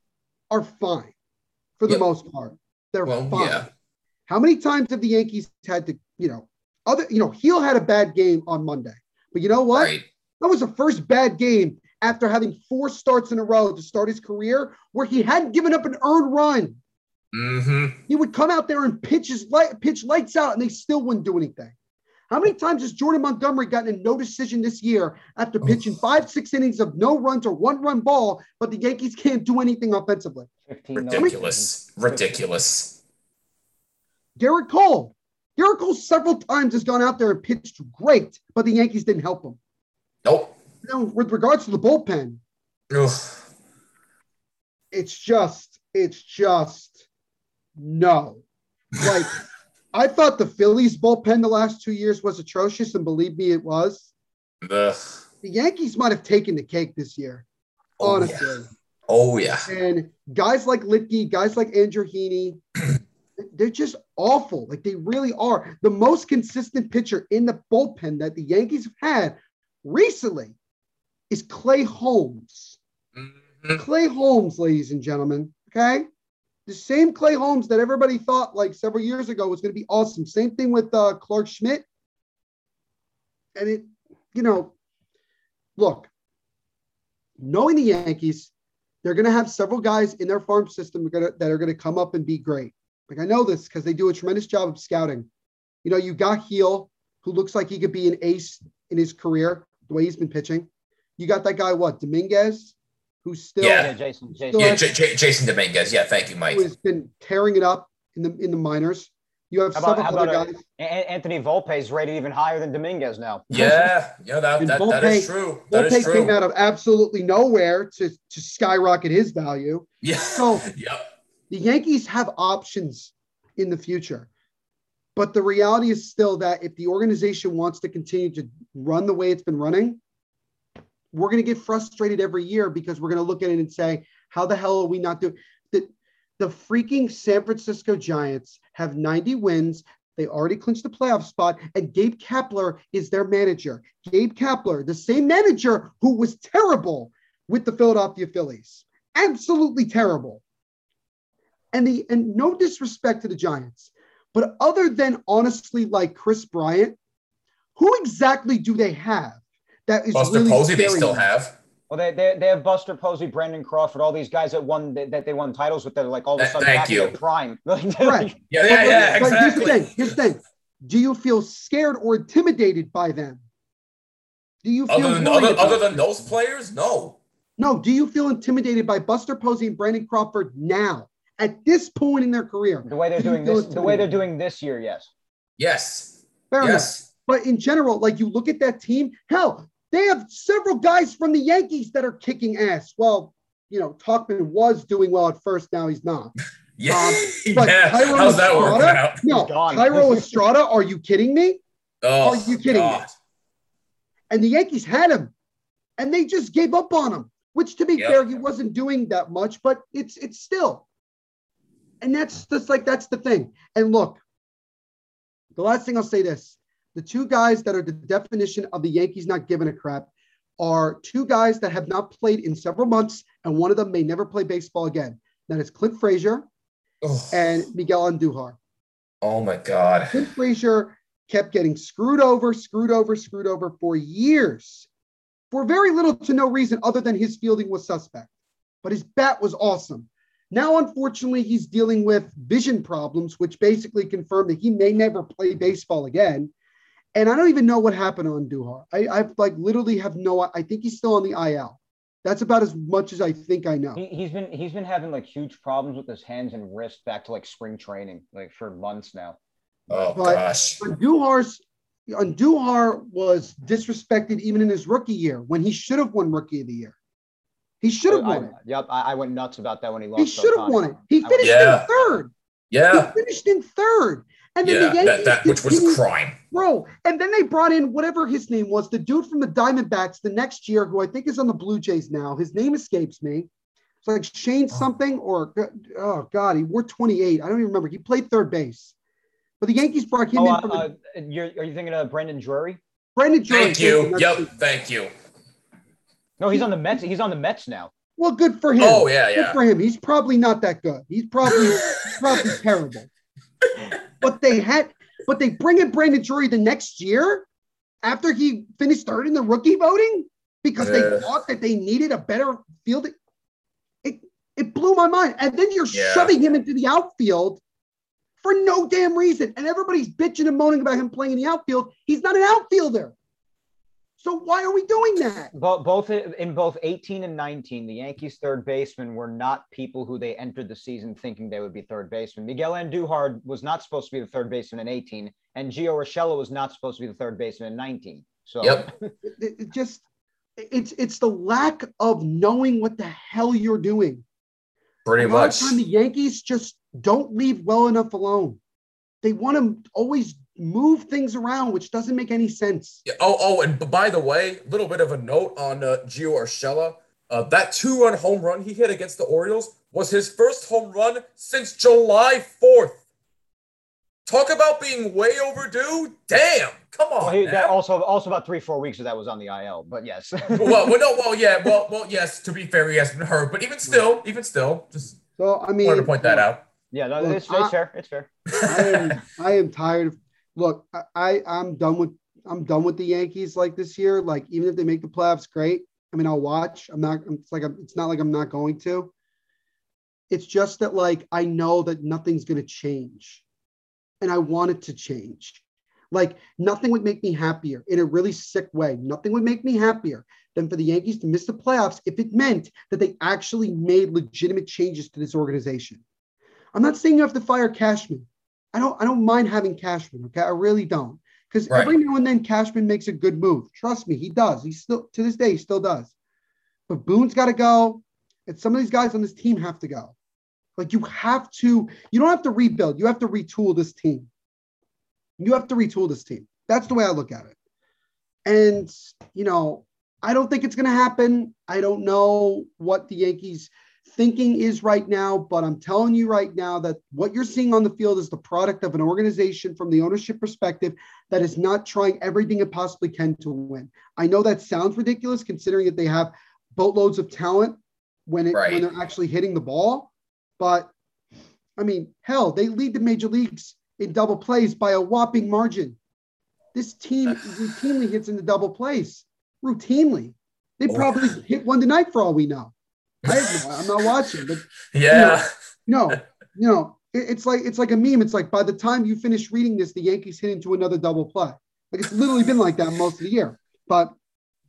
are fine for the Yep. most part. they're Well, fine. yeah. How many times have the Yankees had to, you know, other, you know, Gil had a bad game on Monday, but you know what? Right. That was the first bad game after having four starts in a row to start his career where he hadn't given up an earned run. Mm-hmm. He would come out there and pitch his light, pitch lights out, and they still wouldn't do anything. How many times has Jordan Montgomery gotten a no decision this year after pitching five, six innings of no runs or one run ball, but the Yankees can't do anything offensively? 15 no Ridiculous. Ridiculous. Gerrit Cole. Gerrit Cole several times has gone out there and pitched great, but the Yankees didn't help him. Nope. Now, with regards to the bullpen, Ugh. it's just, it's just no. Like, I thought the Phillies bullpen the last two years was atrocious, and believe me, it was. Ugh. The Yankees might have taken the cake this year, Oh, honestly. yeah. Oh yeah. And guys like Luetge, guys like Andrew Heaney, they're just awful. Like they really are. The most consistent pitcher in the bullpen that the Yankees have had recently is Clay Holmes. Mhm. Clay Holmes, ladies and gentlemen. Okay. The same Clay Holmes that everybody thought like several years ago was going to be awesome. Same thing with uh, Clarke Schmidt. And it, you know, look, knowing the Yankees, they're going to have several guys in their farm system that are going to come up and be great. Like I know this because they do a tremendous job of scouting. You know, you got Gil, who looks like he could be an ace in his career, the way he's been pitching. You got that guy, what, Dominguez, who's still Yeah. Yeah, Jasson. Jasson. Still Yeah, has- J- J- Jasson Dominguez. Yeah, thank you, Mike. who has been tearing it up in the in the minors. You have How about- several other about, uh, guys. A- A- Anthony Volpe is rated even higher than Dominguez now. Yeah, yeah, that, And that, that is true. That is Volpe true. came out of absolutely nowhere to, to skyrocket his value. Yeah. So yep. the Yankees have options in the future. But the reality is still that if the organization wants to continue to run the way it's been running, we're going to get frustrated every year because we're going to look at it and say, how the hell are we not doing the, the freaking San Francisco Giants have 90 wins. They already clinched the playoff spot, and Gabe Kapler is their manager. Gabe Kapler, the same manager who was terrible with the Philadelphia Phillies, absolutely terrible. And the and no disrespect to the Giants, but other than honestly like Kris Bryant, who exactly do they have that is Buster really Posey, they still have. Well, they, they, they have Buster Posey, Brandon Crawford, all these guys that won that, that they won titles with. They're like all of a sudden thank back you. their prime. right. Yeah, yeah, yeah, But here's the thing. Here's the thing. Do you feel scared or intimidated by them? Do you feel Other than other, other than those players, no. No. Do you feel intimidated by Buster Posey and Brandon Crawford now at this point in their career? The way they're Do doing this, the way they're doing this year, yes. Yes. Fair enough. yes. But in general, like you look at that team, hell, they have several guys from the Yankees that are kicking ass. Well, you know, Tauchman was doing well at first. Now he's not. Yeah. Um, but yeah. Thairo How's that working Estrada? out? No, He's gone. Thairo Estrada, are you kidding me? Oh, Are you kidding me? And the Yankees had him, and they just gave up on him. Which, to be Yep. fair, he wasn't doing that much, but it's it's still. And that's just like that's the thing. And look, the last thing I'll say this: the two guys that are the definition of the Yankees not giving a crap are two guys that have not played in several months, and one of them may never play baseball again. That is Clint Frazier Oh, and Miguel Andujar. oh my God. Clint Frazier kept getting screwed over, screwed over, screwed over for years for very little to no reason other than his fielding was suspect. But his bat was awesome. Now, unfortunately, he's dealing with vision problems, which basically confirm that he may never play baseball again. And I don't even know what happened Andujar. I, I like literally have no. I think he's still on the IL. That's about as much as I think I know. He, he's been he's been having like huge problems with his hands and wrist back to like spring training, like for months now. Oh But- gosh. But Duhar's Andujar was disrespected even in his rookie year when he should have won Rookie of the Year. He should have I- won it. Yep, I, I went nuts about that when he lost. He should have won it. He finished Yeah. in third. Yeah. He finished in third. And then Yeah. the Yankees That, that which was a crime. bro. And then they brought in whatever his name was, the dude from the Diamondbacks the next year, who I think is on the Blue Jays now. His name escapes me. It's like Shane something or oh god, he wore 28. I don't even remember. He played third base. But the Yankees brought him Oh, in from uh, the uh, you're, are you thinking of Brandon Drury? Brandon Jones. Thank you. Yep. the- Thank you. No, he's on the Mets. He's on the Mets now. Well, good for him. Oh yeah, Good yeah. for him. He's probably not that good. He's probably probably terrible. But they had, but they bring in Brandon Drury the next year after he finished third in the rookie voting because Yeah. they thought that they needed a better field. It it blew my mind. And then you're Yeah. shoving him into the outfield for no damn reason. And everybody's bitching and moaning about him playing in the outfield. He's not an outfielder. So why are we doing that? Bo- both in both 18 and 19, the Yankees' third basemen were not people who they entered the season thinking they would be third baseman. Miguel Andujar was not supposed to be the third baseman in 18, and Gio Urshela was not supposed to be the third baseman in 19. So Yep. it, it just it's it's the lack of knowing what the hell you're doing. Pretty A much. of time the Yankees just don't leave well enough alone. They want to always move things around, which doesn't make any sense. Yeah, Oh, oh, and by the way, a little bit of a note on uh, Gio Urshela. Uh, that two-run home run he hit against the Orioles was his first home run since July 4th. Talk about being way overdue. Damn, come on. well, he, that also also about three four weeks of that was on the IL. But yes, well, well, no, well, yeah, well, well, yes. To be fair, he has been hurt, but even still, even still, just So I mean, wanted to point that out. yeah, no, Look, it's, it's I- fair. It's fair. I am I am tired of look, I, I I'm done with I'm done with the Yankees like this year. Like even if they make the playoffs, great. I mean, I'll watch. I'm not it's like I'm, it's not like I'm not going to. It's just that like I know that nothing's gonna change. And I want it to change. Like nothing would make me happier in a really sick way. Nothing would make me happier than for the Yankees to miss the playoffs if it meant that they actually made legitimate changes to this organization. I'm not saying you have to fire Cashman. I don't I don't mind having Cashman, okay? I really don't. Because Right. every now and then Cashman makes a good move. Trust me, he does. He still to this day he still does. But Boone's got to go, and some of these guys on this team have to go. Like you have to, you don't have to rebuild, you have to retool this team. You have to retool this team. That's the way I look at it. And you know, I don't think it's gonna happen. I don't know what the Yankees thinking is right now, but I'm telling you right now that what you're seeing on the field is the product of an organization from the ownership perspective that is not trying everything it possibly can to win. I know that sounds ridiculous considering that they have boatloads of talent when it Right. when they're actually hitting the ball, but I mean, hell, they lead the major leagues in double plays by a whopping margin. This team routinely hits into double plays. Routinely. They Oh. probably hit one tonight for all we know. I have no, I'm not watching, but Yeah, no, you know, it- it's like it's like a meme. It's like by the time you finish reading this, the Yankees hit into another double play. Like it's literally been like that most of the year. But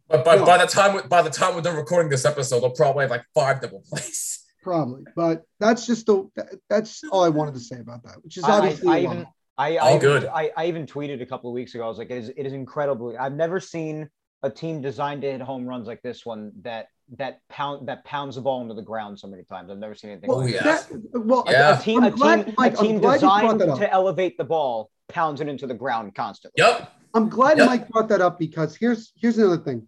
but by, No. by the time by the time we're done recording this episode, they'll probably have like five double plays. probably, but that's just the that's all I wanted to say about that, which is I, obviously I a lot. even I, All I, good. I, I even tweeted a couple of weeks ago. I was like, it is, it is incredibly. I've never seen a team designed to hit home runs like this one that that pound that pounds the ball into the ground so many times. I've never seen anything. Oh, like yeah. that. that- well, Yeah. A team, I'm a glad- team, Mike, a I'm team glad you brought designed to elevate the ball pounds it into the ground constantly. Yep. I'm glad Yep. Mike brought that up because here's here's another thing.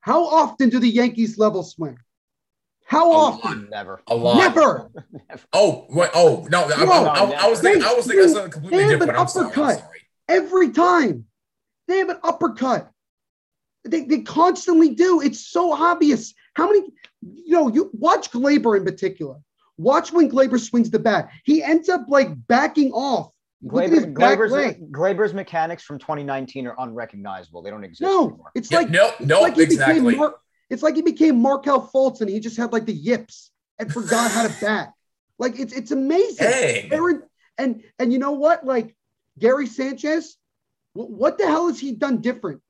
How often do the Yankees level swing? How A often? Never. A lot. Never. Oh, wait, oh no! I, No, I, I, I was thinking. I was thinking something completely They have an different. I'm sorry. I'm sorry. Every time. They have an uppercut. They, they constantly do. It's so obvious. How many, you know, you watch Gleyber in particular. Watch when Gleyber swings the bat. He ends up like backing off. Look at his Gleyber, back Gleyber's. Gleyber's mechanics from 2019 are unrecognizable. They don't exist No, anymore. it's Yeah, like no, it's no, like he exactly. became Mar- it's like he became Markelle Fultz and he just had like the yips and forgot how to bat. Like it's it's amazing. Aaron, and and you know what? Like Gary Sanchez, wh- what the hell has he done different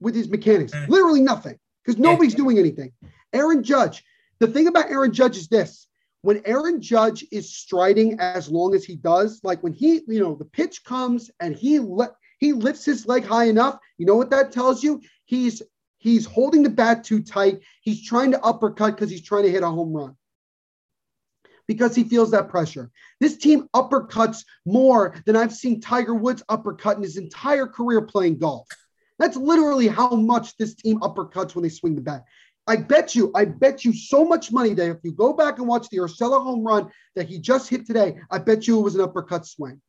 with his mechanics? Literally nothing, because nobody's doing anything. Aaron Judge. The thing about Aaron Judge is this: when Aaron Judge is striding as long as he does, like when he, you know, the pitch comes and he let he lifts his leg high enough. You know what that tells you? He's he's holding the bat too tight. He's trying to uppercut because he's trying to hit a home run because he feels that pressure. This team uppercuts more than I've seen Tiger Woods uppercut in his entire career playing golf. That's literally how much this team uppercuts when they swing the bat. I bet you, I bet you so much money that if you go back and watch the Urshela home run that he just hit today, I bet you it was an uppercut swing.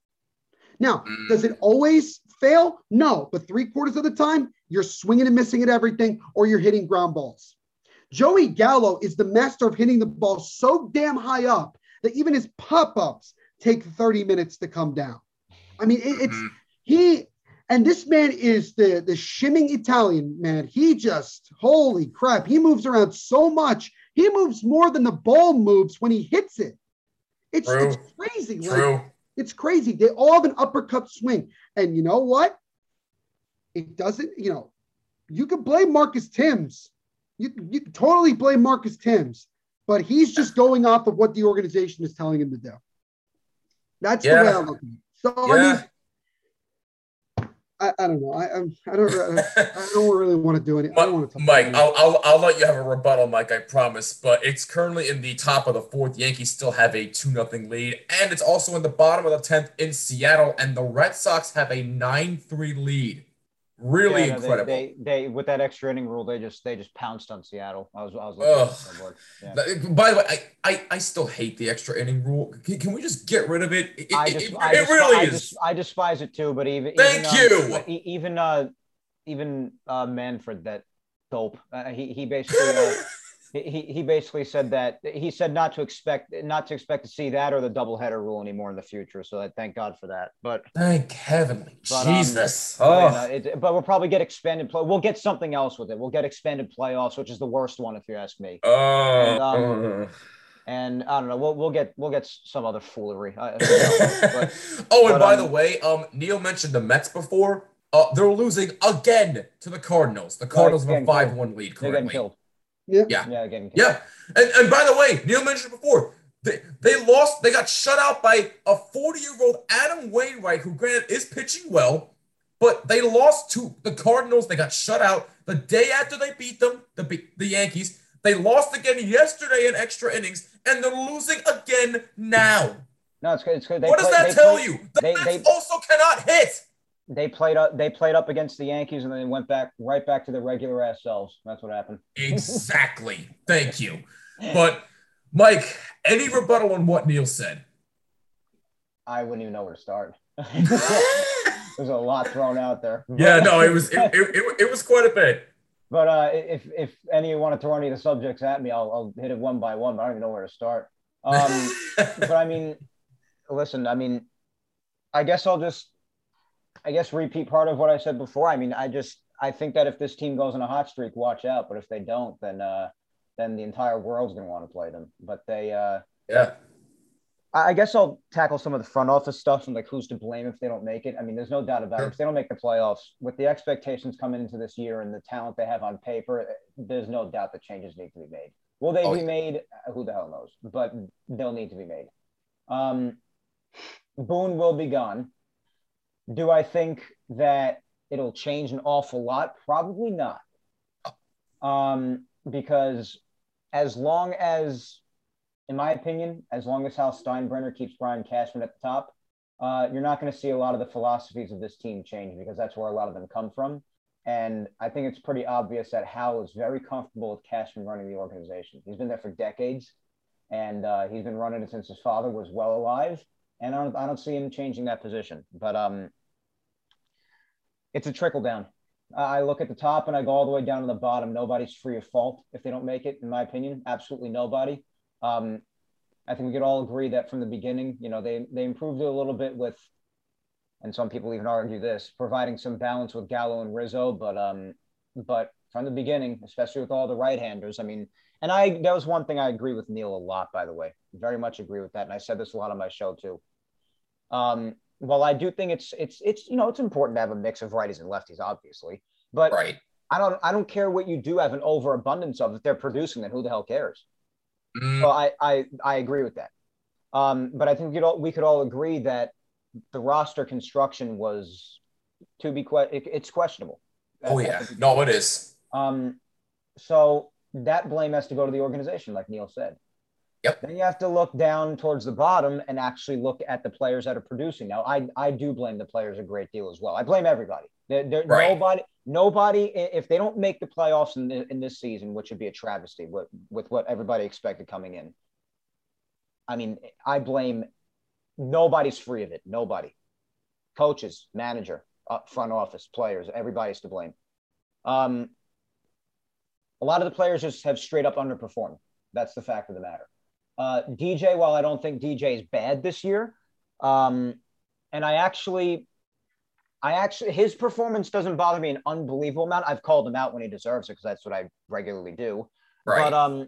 Now, Mm. does it always fail? No, but three quarters of the time, you're swinging and missing at everything, or you're hitting ground balls. Joey Gallo is the master of hitting the ball so damn high up that even his pop ups take 30 minutes to come down. I mean, it, it's Mhm. he, and this man is the the shimming Italian man. He just holy crap, he moves around so much. He moves more than the ball moves when he hits it. It's, True. it's crazy. Like, True. it's crazy. They all have an uppercut swing. And you know what? It doesn't, you know, you could blame Marcus Thames. You, you could totally blame Marcus Thames, but he's just going off of what the organization is telling him to do. That's the way Yeah. I look at it. So I mean, I, I don't know. I I'm, I don't I don't really want to do any. I don't want to talk Mike, about. I'll, I'll I'll let you have a rebuttal, Mike. I promise. But it's currently in the top of the fourth. Yankees still have a two nothing lead, and it's also in the bottom of the tenth in Seattle, and the Red Sox have a nine three lead. Really Yeah, no, they- incredible. They, they, with that extra inning rule, they just they just pounced on Seattle. I was I was Ugh. looking at. Yeah. By the way, I, I, I still hate the extra inning rule. Can, can we just get rid of it? It, I just, it- I it really I is. Just, I despise it too. But even Thank even, you. Um, but e- even uh, even uh, Manfred, that dope. Uh, he he basically uh, he he basically said that he said not to expect not to expect to see that or the doubleheader rule anymore in the future. So I thank God for that. But Thank heaven, But, um, Jesus. but, oh, you know, it, but we'll probably get expanded play. We'll get something else with it. We'll get expanded playoffs, which is the worst one if you ask me. oh. and, um, And I don't know. We'll we'll get we'll get some other foolery. I, but, oh, and but, by um, the way, um, Neil mentioned the Mets before. Uh, they're losing again to the Cardinals. The Cardinals have a five-one lead currently. Killed. Yeah. Yeah, Yeah, getting killed. yeah. And and by the way, Neil mentioned before. They, they lost. They got shut out by a 40-year-old Adam Wainwright, who granted is pitching well, but they lost to the Cardinals. They got shut out the day after they beat them, the the Yankees. They lost again yesterday in extra innings, and they're losing again now. No, it's good. It's good. They what does that they tell play- you? The they- Mets they- also cannot hit. They played up. They played up against the Yankees, and then went back right back to their regular ass selves. That's what happened. Exactly. Thank you. But Mike, any rebuttal on what Neil said? I wouldn't even know where to start. There's a lot thrown out there. yeah, no, it was it, it, it, it was quite a bit. But uh, if if any of you want to throw any of the subjects at me, I'll, I'll hit it one by one. But I don't even know where to start. Um, but I mean, listen, I mean, I guess I'll just, I guess repeat part of what I said before. I mean, I just, I think that if this team goes on a hot streak, watch out. But if they don't, then, uh, then the entire world's gonna want to play them. But they, uh, yeah. I guess I'll tackle some of the front office stuff and like who's to blame if they don't make it. I mean, there's no doubt about it. If they don't make the playoffs, with the expectations coming into this year and the talent they have on paper, there's no doubt that changes need to be made. Will they Oh, be made? Who the hell knows? But they'll need to be made. Um, Boone will be gone. Do I think that it'll change an awful lot? Probably not. Um, because as long as in my opinion, as long as Hal Steinbrenner keeps Brian Cashman at the top, uh, you're not going to see a lot of the philosophies of this team change because that's where a lot of them come from. And I think it's pretty obvious that Hal is very comfortable with Cashman running the organization. He's been there for decades, and uh, he's been running it since his father was well alive. And I don't, I don't see him changing that position. But um, it's a trickle down. I look at the top and I go all the way down to the bottom. Nobody's free of fault if they don't make it, in my opinion. Absolutely nobody. Um, I think we could all agree that from the beginning, you know, they they improved it a little bit with, and some people even argue this, providing some balance with Gallo and Rizzo, but um, but from the beginning, especially with all the right-handers, I mean, and I that was one thing I agree with Neil a lot, by the way, very much agree with that, and I said this a lot on my show too. Um, well, I do think it's it's it's you know it's important to have a mix of righties and lefties, obviously, but Right. I don't I don't care what you do have an overabundance of if they're producing, then who the hell cares? Mm, Well, I, I, I agree with that. Um, but I think we could all, we could all agree that the roster construction was to be que- it, it's questionable. oh yeah. No, it is. Um, so that blame has to go to the organization, like Neil said. Yep. Then you have to look down towards the bottom and actually look at the players that are producing. Now, I, I do blame the players a great deal as well. I blame everybody. There, there, Right. Nobody, nobody. If they don't make the playoffs in, the, in this season, which would be a travesty with, with what everybody expected coming in, I mean, I blame. Nobody's free of it. Nobody. Coaches, manager, uh, front office, players, everybody's to blame. Um, A lot of the players just have straight up underperformed. That's the fact of the matter. Uh, DJ, while I don't think DJ is bad this year, um, and I actually, I actually, his performance doesn't bother me an unbelievable amount. I've called him out when he deserves it because that's what I regularly do. Right. But um,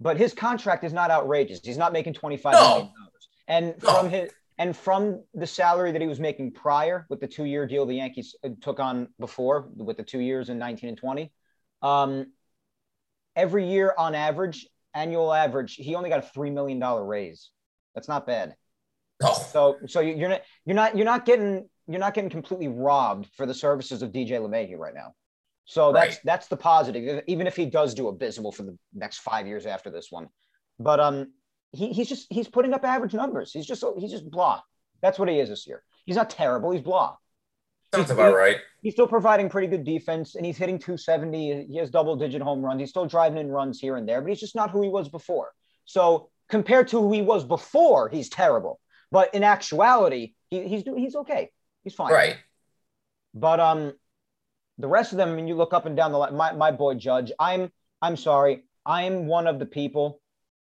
but his contract is not outrageous. He's not making twenty five No. million dollars. And No. from his and from the salary that he was making prior with the two year deal the Yankees uh, took on before with the two years in nineteen and twenty, um, every year on average, annual average, he only got a three million dollar raise. That's not bad. oh, So so you- you're not you're not you're not getting you're not getting completely robbed for the services of DJ LeMahieu right now. So that's Right. that's the positive, even if he does do abysmal for the next five years after this one. But um, he, he's just he's putting up average numbers. He's just he's just blah. That's what he is this year. He's not terrible. He's blah. Sounds about right. He's still providing pretty good defense, and he's hitting 270. He has double digit home runs. He's still driving in runs here and there, but he's just not who he was before. So compared to who he was before, he's terrible. But in actuality, he, he's he's okay. He's fine. Right. But um, the rest of them, when you look up and down the line, my, my boy Judge, I'm I'm sorry, I'm one of the people,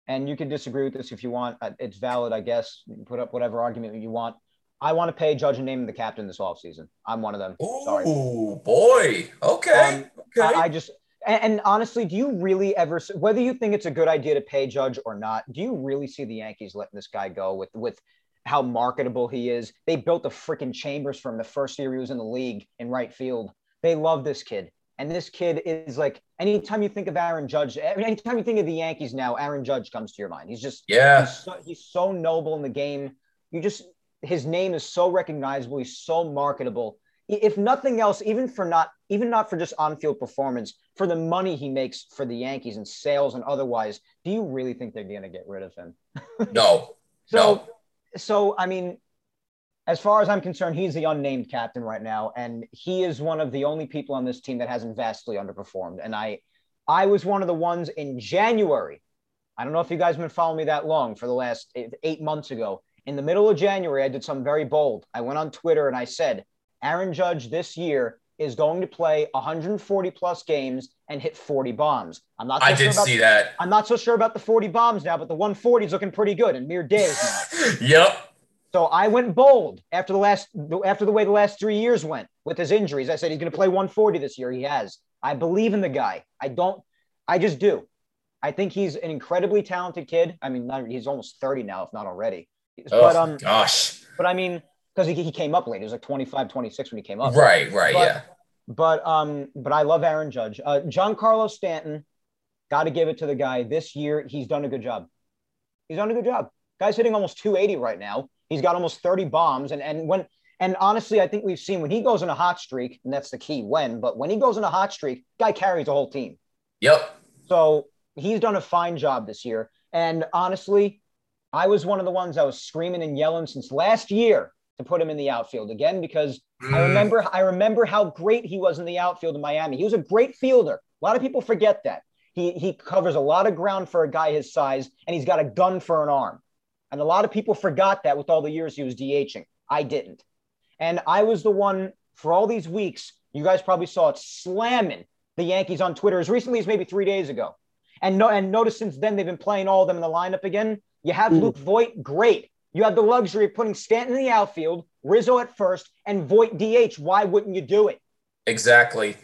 and you can disagree with this if you want. Uh, It's valid, I guess. You can put up whatever argument you want. I want to pay Judge and name the captain this offseason. I'm one of them. Sorry. Ooh, boy. Okay. Um, okay. I, I just and, and honestly, do you really ever, whether you think it's a good idea to pay Judge or not, do you really see the Yankees letting this guy go with with how marketable he is? They built the freaking chambers from the first year he was in the league in right field. They love this kid, and this kid is like. Anytime you think of Aaron Judge, anytime you think of the Yankees now, Aaron Judge comes to your mind. He's just yeah. he's so, he's so noble in the game. You just his name is so recognizable. He's so marketable. If nothing else, even for not even not for just on-field performance, for the money he makes for the Yankees and sales and otherwise, do you really think they're going to get rid of him? No. So, No. so I mean, as far as I'm concerned, he's the unnamed captain right now, and he is one of the only people on this team that hasn't vastly underperformed. And I, I was one of the ones in January. I don't know if you guys have been following me that long for the last eight, eight months ago. In the middle of January, I did something very bold. I went on Twitter and I said, Aaron Judge this year is going to play 140 plus games and hit 40 bombs. I'm not. So I sure did about see that. I'm not so sure about the 40 bombs now, but the 140 is looking pretty good in mere days now. yep. So I went bold after the last after the way the last three years went with his injuries. I said he's going to play 140 this year. He has. I believe in the guy. I don't. I just do. I think he's an incredibly talented kid. I mean, not, he's almost 30 now, if not already. Oh, But um, gosh. but I mean, because he, he came up late. He was like 25, 26 when he came up. Right, right, But- yeah. But um, but I love Aaron Judge. Uh, Giancarlo Stanton, got to give it to the guy. This year, he's done a good job. He's done a good job. Guy's hitting almost 280 right now. He's got almost 30 bombs. And and when and honestly, I think we've seen when he goes on a hot streak, and that's the key when. But when he goes on a hot streak, guy carries the whole team. Yep. So he's done a fine job this year. And honestly, I was one of the ones that was screaming and yelling since last year to put him in the outfield again because I Mm, remember I remember how great he was in the outfield in Miami. He was a great fielder. A lot of people forget that. He he covers a lot of ground for a guy his size, and he's got a gun for an arm. And a lot of people forgot that with all the years he was DHing. I didn't. And I was the one for all these weeks. You guys probably saw it slamming the Yankees on Twitter as recently as maybe three days ago. And no, and notice since then they've been playing all of them in the lineup again. You have Mm. Luke Voit, great. You have the luxury of putting Stanton in the outfield, Rizzo at first, and Voit DH. Why wouldn't you do it? exactly.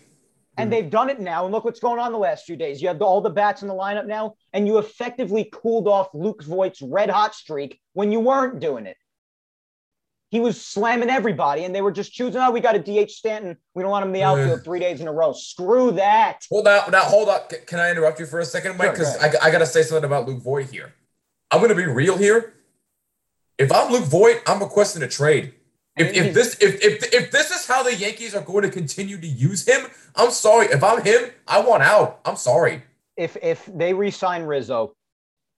And Mhm. they've done it now. And look what's going on the last few days. You have the, all the bats in the lineup now, and you effectively cooled off Luke Voit's red hot streak when you weren't doing it. He was slamming everybody, and they were just choosing, oh, we got a DH Stanton. We don't want him in the outfield three days in a row. Screw that. Hold on. Now, hold up. C- Can I interrupt you for a second, Mike? Sure, Because go I, I got to say something about Luke Voit here. I'm going to be real here. If I'm Luke Voit, I'm requesting a trade. If, if this if, if if this is how the Yankees are going to continue to use him, I'm sorry. If I'm him, I want out. I'm sorry. If if they re-sign Rizzo,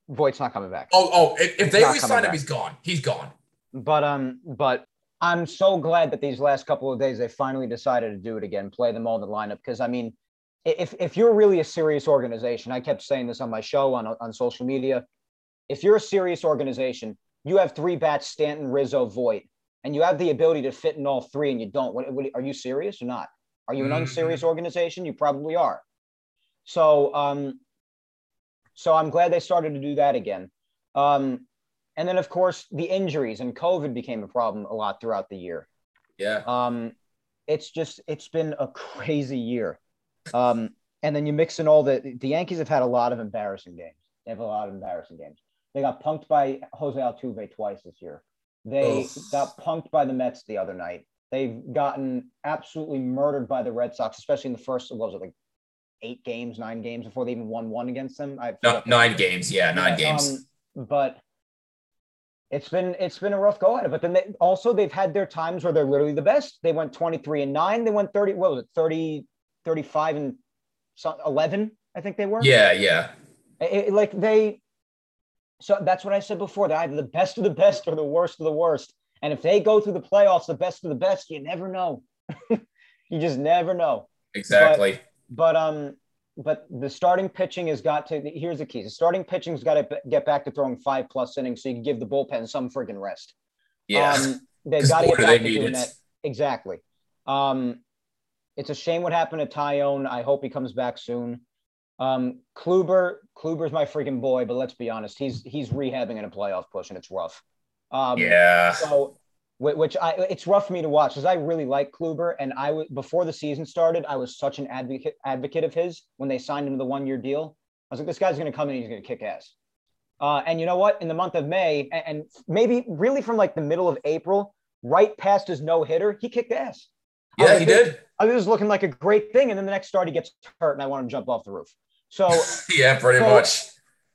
Voit's not coming back. Oh, oh, if, if they resign him, back. he's gone. He's gone. But um, but I'm so glad that these last couple of days they finally decided to do it again, play them all in the lineup. Because I mean, if if you're really a serious organization, I kept saying this on my show on on social media. If you're a serious organization, you have three bats: Stanton, Rizzo, Voit, and you have the ability to fit in all three, and you don't. What, what are you serious or not? Are you an Mhm. unserious organization? You probably are. So, um, so I'm glad they started to do that again. Um, and then, of course, the injuries and COVID became a problem a lot throughout the year. Yeah. Um, it's just it's been a crazy year. Um, and then you mix in all the the Yankees have had a lot of embarrassing games. They have a lot of embarrassing games. They got punked by Jose Altuve twice this year. They Ugh. got punked by the Mets the other night. They've gotten absolutely murdered by the Red Sox, especially in the first, what was it, like eight games, nine games before they even won one against them. I No, nine games. Yeah, nine games. um, but it's been it's been a rough go at it. But then they also they've had their times where they're literally the best. They went 23 and 9. They went 30, what was it, 30, 35 and 11, I think they were. yeah, yeah. It- it- like they so that's what I said before. They're either the best of the best or the worst of the worst. And if they go through the playoffs, the best of the best, you never know. you just never know. Exactly. But um, but the starting pitching has got to. Here's the key: the starting pitching's got to get back to throwing five plus innings, so you can give the bullpen some friggin' rest. yeah. um, they got to get back to doing it. that. Exactly. Um, it's a shame what happened to Taillon. I hope he comes back soon. Um, Kluber, Kluber's my freaking boy, but let's be honest, he's he's rehabbing in a playoff push, and it's rough. Um, yeah. so, which I it's rough for me to watch because I really like Kluber, and I was before the season started, I was such an advocate advocate of his when they signed him to the one year deal. I was like, this guy's going to come in, and he's going to kick ass. Uh, and you know what? In the month of May, and, and maybe really from like the middle of April, right past his no hitter, he kicked ass. Yeah, he did. I was looking like a great thing, and then the next start he gets hurt, and I want him to jump off the roof. So Yeah, pretty So- much.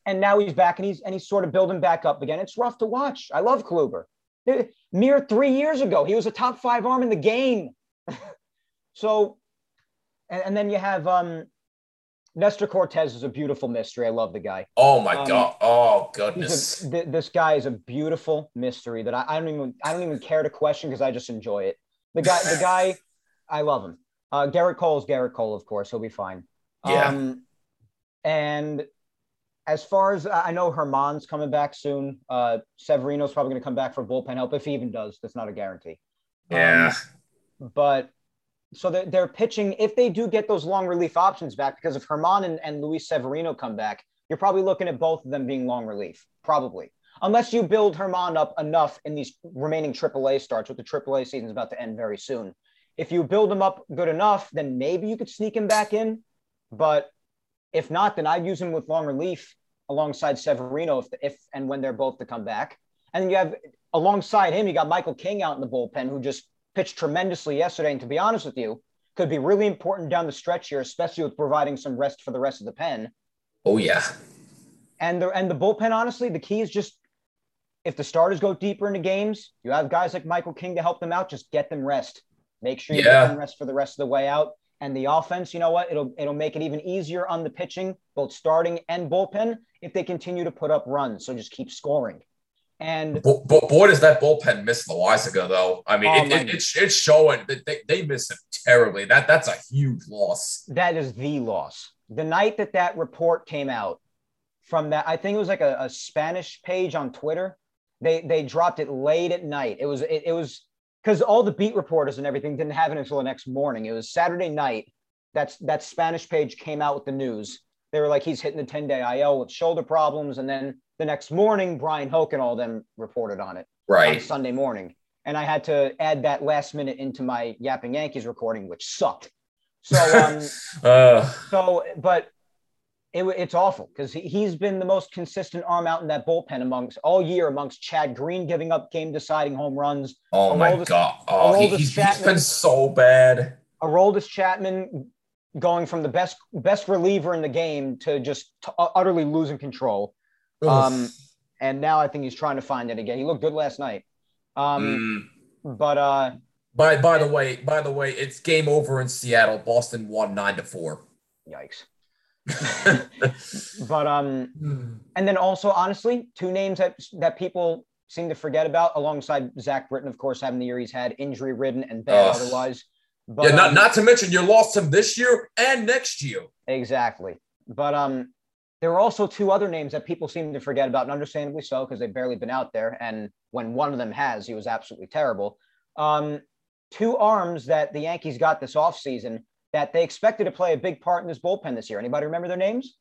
and now he's back and he's and he's sort of building back up again. It's rough to watch. I love Kluber. Eh, Mere three years ago, he was a top five arm in the game. so, and, and then you have um, Nestor Cortes is a beautiful mystery. I love the guy. Oh my Um, god. Oh goodness. a, th- this guy is a beautiful mystery that I, I don't even I don't even care to question because I just enjoy it. The guy, the guy, I love him. Uh, Gerrit Cole is Gerrit Cole, of course. He'll be fine. Yeah. Um, and as far as I know, Germán's coming back soon. Uh, Severino's probably going to come back for bullpen help if he even does. That's not a guarantee. yeah. Um, but so they're, they're pitching if they do get those long relief options back because if Germán and, and Luis Severino come back, you're probably looking at both of them being long relief, probably. Unless you build Germán up enough in these remaining AAA starts, with the AAA season is about to end very soon. If you build him up good enough, then maybe you could sneak him back in. But if not, then I'd use him with long relief alongside Severino if, if and when they're both to come back. And you have alongside him, you got Michael King out in the bullpen who just pitched tremendously yesterday. And to be honest with you, could be really important down the stretch here, especially with providing some rest for the rest of the pen. Oh yeah. And the and the bullpen, honestly, the key is just if the starters go deeper into games, you have guys like Michael King to help them out. Just get them rest. Make sure you Yeah. get them rest for the rest of the way out. And the offense, you know what? It'll it'll make it even easier on the pitching, both starting and bullpen, if they continue to put up runs. So just keep scoring. And But, but boy, does that bullpen miss Loaisiga though. I mean, Oh, it, it, it's it's showing that they, they miss him terribly. That that's a huge loss. that is the loss. The night that that report came out from that, I think it was like a, a Spanish page on Twitter. They they dropped it late at night. It was it, it was because all the beat reporters and everything didn't have it until the next morning. It was Saturday night. That's that Spanish page came out with the news. They were like, he's hitting the 10 day IL with shoulder problems. And then the next morning, Bryan Hoch and all them reported on it on Sunday morning. And I had to add that last minute into my Yapping Yankees recording, which sucked. So um Uh, so, but it, it's awful because he, he's been the most consistent arm out in that bullpen amongst all year amongst Chad Green giving up game deciding home runs, oh my Aroldis- god. Oh, he, he's, he's Chapman. been so bad. Aroldis Chapman going from the best best reliever in the game to just t- utterly losing control. Um, and now I think he's trying to find it again. He looked good last night. Um, Mm. but uh, By by the way, by the way, it's game over in Seattle. Boston won nine to four. yikes. But um, And then also, honestly, two names that that people seem to forget about, alongside Zach Britton, of course, having the year he's had, injury ridden and bad Ugh. otherwise. But yeah, not um, not to mention you lost him this year and next year. exactly. But um, there are also two other names that people seem to forget about, and understandably so, because they've barely been out there. And when one of them has, he was absolutely terrible. Um, two arms that the Yankees got this offseason that they expected to play a big part in this bullpen this year. Anybody remember their names?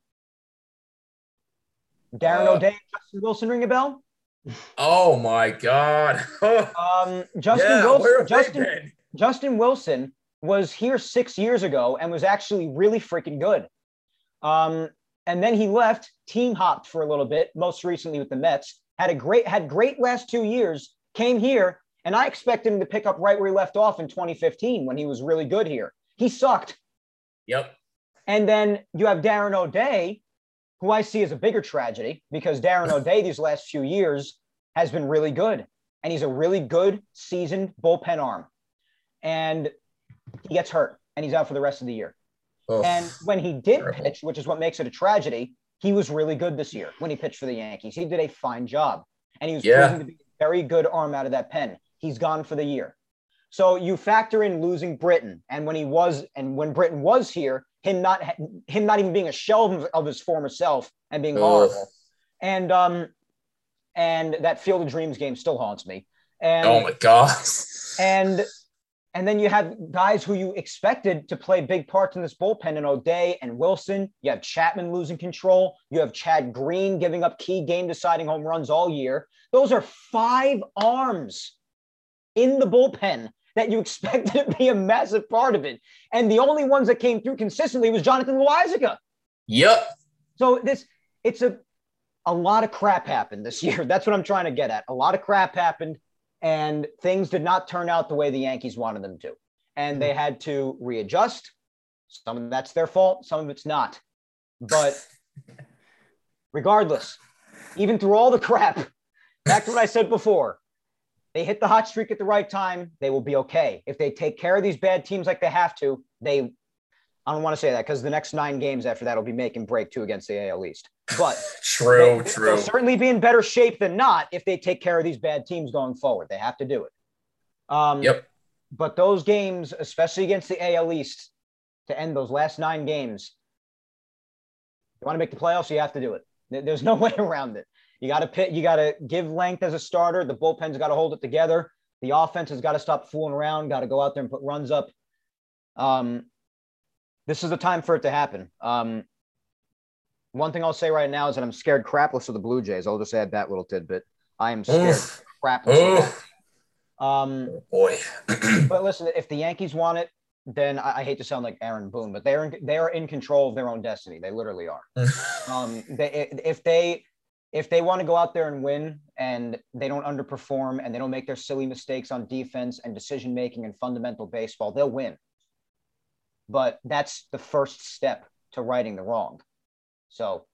Darren Uh, O'Day, Justin Wilson, ring a bell? Oh my God. Um, Justin yeah, Wilson. where have they Justin. Justin Wilson was here six years ago and was actually really freaking good. Um, and then he left, team hopped for a little bit, most recently with the Mets. Had a great, had great last two years. Came here, and I expected him to pick up right where he left off in 2015 when he was really good here. He sucked. Yep. And then you have Darren O'Day, who I see as a bigger tragedy because Darren O'Day these last few years has been really good. And he's a really good seasoned bullpen arm. And he gets hurt and he's out for the rest of the year. Ugh. And when he did terrible. pitch, which is what makes it a tragedy, he was really good this year when he pitched for the Yankees. He did a fine job. And he was Yeah. to be a very good arm out of that pen. He's gone for the year. So you factor in losing Britton, and when he was, and when Britton was here, him not him not even being a shell of- his former self and being Ugh. horrible, and um, and that Field of Dreams game still haunts me. And oh my God. and and then you have guys who you expected to play big parts in this bullpen in O'Day and Wilson. You have Chapman losing control. You have Chad Green giving up key game deciding home runs all year. Those are five arms in the bullpen that you expected to be a massive part of it. And the only ones that came through consistently was Jonathan Loaisiga. yep. So this it's a a lot of crap happened this year. That's what I'm trying to get at. A lot of crap happened and things did not turn out the way the Yankees wanted them to. And they had to readjust. Some of that's their fault, some of it's not. But regardless, even through all the crap, back to what I said before, they hit the hot streak at the right time, they will be okay. If they take care of these bad teams like they have to, they I don't want to say that because the next nine games after that will be make and break two against the AL East. But True, they, true. They'll certainly be in better shape than not if they take care of these bad teams going forward. They have to do it. Um, Yep. But those games, especially against the AL East, to end those last nine games, you want to make the playoffs, you have to do it. There's no way around it. You got to pit. You got to give length as a starter. The bullpen's got to hold it together. The offense has got to stop fooling around. Got to go out there and put runs up. Um, this is the time for it to happen. Um, one thing I'll say right now is that I'm scared crapless of the Blue Jays. I'll just add that little tidbit. I am scared Oof. crapless. Of. Oof. Um, Oh, boy. but listen, if the Yankees want it, then I, I hate to sound like Aaron Boone, but they're in, they are in control of their own destiny. They literally are. Um, they, if they if they want to go out there and win, and they don't underperform, and they don't make their silly mistakes on defense and decision making and fundamental baseball, they'll win. But that's the first step to righting the wrong. So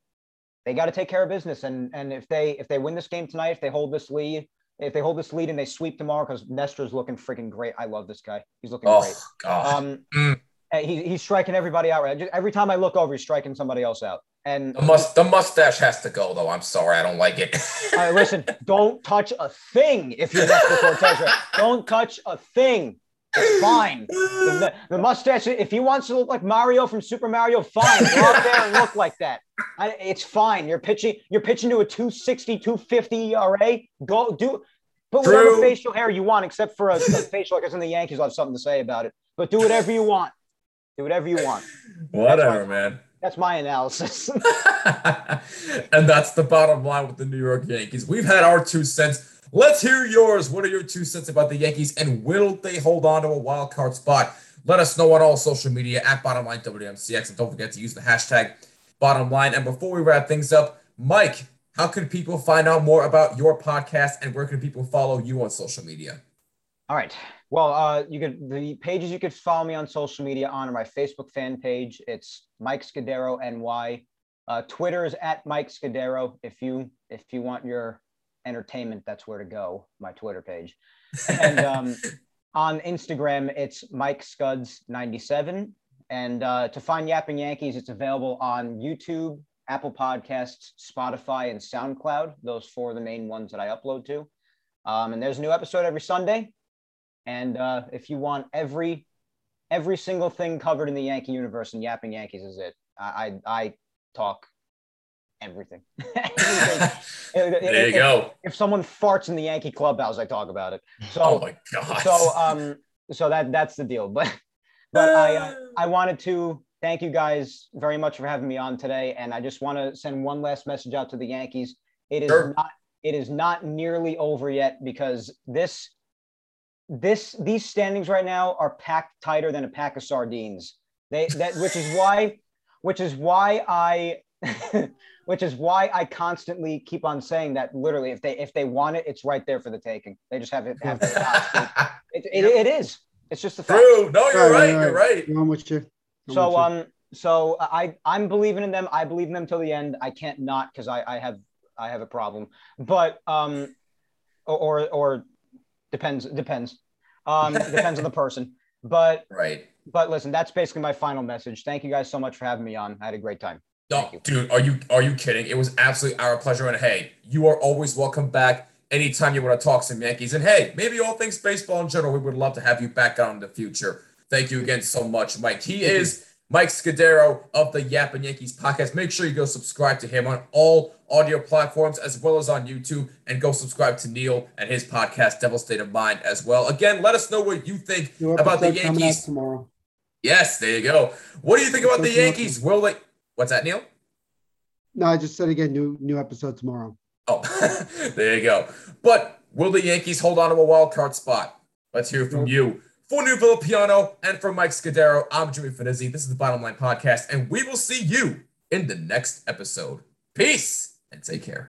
they got to take care of business, and and if they if they win this game tonight, if they hold this lead, if they hold this lead and they sweep tomorrow, because Nestor's looking freaking great. I love this guy. He's looking great. oh, God. Um, Mm. he, he's striking everybody out. Right, Just every time I look over, he's striking somebody else out. And the, must, the mustache has to go, though. I'm sorry. I don't like it. All right, listen, don't touch a thing if you're Nestor Cortes. Right? Don't touch a thing. It's fine. The, the mustache, if he wants to look like Mario from Super Mario, fine. Go out there and look like that. I, it's fine. You're pitching. You're pitching to a 260, 250 ERA. Go do. Put whatever True. facial hair you want, except for a, a facial hair, because in the Yankees will have something to say about it. But do whatever you want. Do whatever you want. Whatever, man. That's my analysis. and that's the bottom line with the New York Yankees. We've had our two cents. Let's hear yours. What are your two cents about the Yankees and will they hold on to a wild card spot? Let us know on all social media at Bottomline WMCX and don't forget to use the hashtag Bottomline. And before we wrap things up, Mike, how can people find out more about your podcast and where can people follow you on social media? All right. Well, uh, you could the pages you could follow me on social media on are my Facebook fan page. It's Mike Scudiero NY. Uh, Twitter is at Mike Scudiero. If you if you want your entertainment, that's where to go. My Twitter page. And um, on Instagram, it's Mike Scuds ninety seven. And uh, to find Yapping Yankees, it's available on YouTube, Apple Podcasts, Spotify, and SoundCloud. Those four are the main ones that I upload to. Um, and there's a new episode every Sunday. And uh, if you want every every single thing covered in the Yankee universe, and Yapping Yankees is it. I I, I talk everything. Everything. there if, you go. If someone farts in the Yankee clubhouse, I talk about it. So Oh my God. so um so that that's the deal. But But I uh, I wanted to thank you guys very much for having me on today, and I just want to send one last message out to the Yankees. It is Sure. not it is not nearly over yet because this this these standings right now are packed tighter than a pack of sardines. They that which is why which is why I which is why I constantly keep on saying that literally if they if they want it, it's right there for the taking. They just have it have to it, it, it is. It's just a fact. True. No, you're Right, right. right, You're right. I'm with you. I'm So with you. um so I I'm believing in them. I believe in them till the end. I can't not because I I have I have a problem. But um or or, or depends depends. Um depends on the person. But Right. but listen, that's basically my final message. Thank you guys so much for having me on. I had a great time. No, dude, are you are you kidding? It was absolutely our pleasure. And hey, you are always welcome back anytime you want to talk some Yankees. And hey, maybe all things baseball in general. We would love to have you back on in the future. Thank you again so much, Mike. He is Mike Scudiero of the Yapping Yankees podcast. Make sure you go subscribe to him on all audio platforms as well as on YouTube, and go subscribe to Neil and his podcast, Devil State of Mind, as well. Again, let us know what you think about the episode coming out Yankees. tomorrow. Yes, there you go. What do you think about the Yankees? Will they? What's that, Neil? No, I just said again, new new episode tomorrow. Oh, there you go. But will the Yankees hold on to a wild card spot? Let's hear from you. For New Piano and for Mike Scudiero, I'm Jimmy Finizzi. This is the Bottom Line Podcast, and we will see you in the next episode. Peace and take care.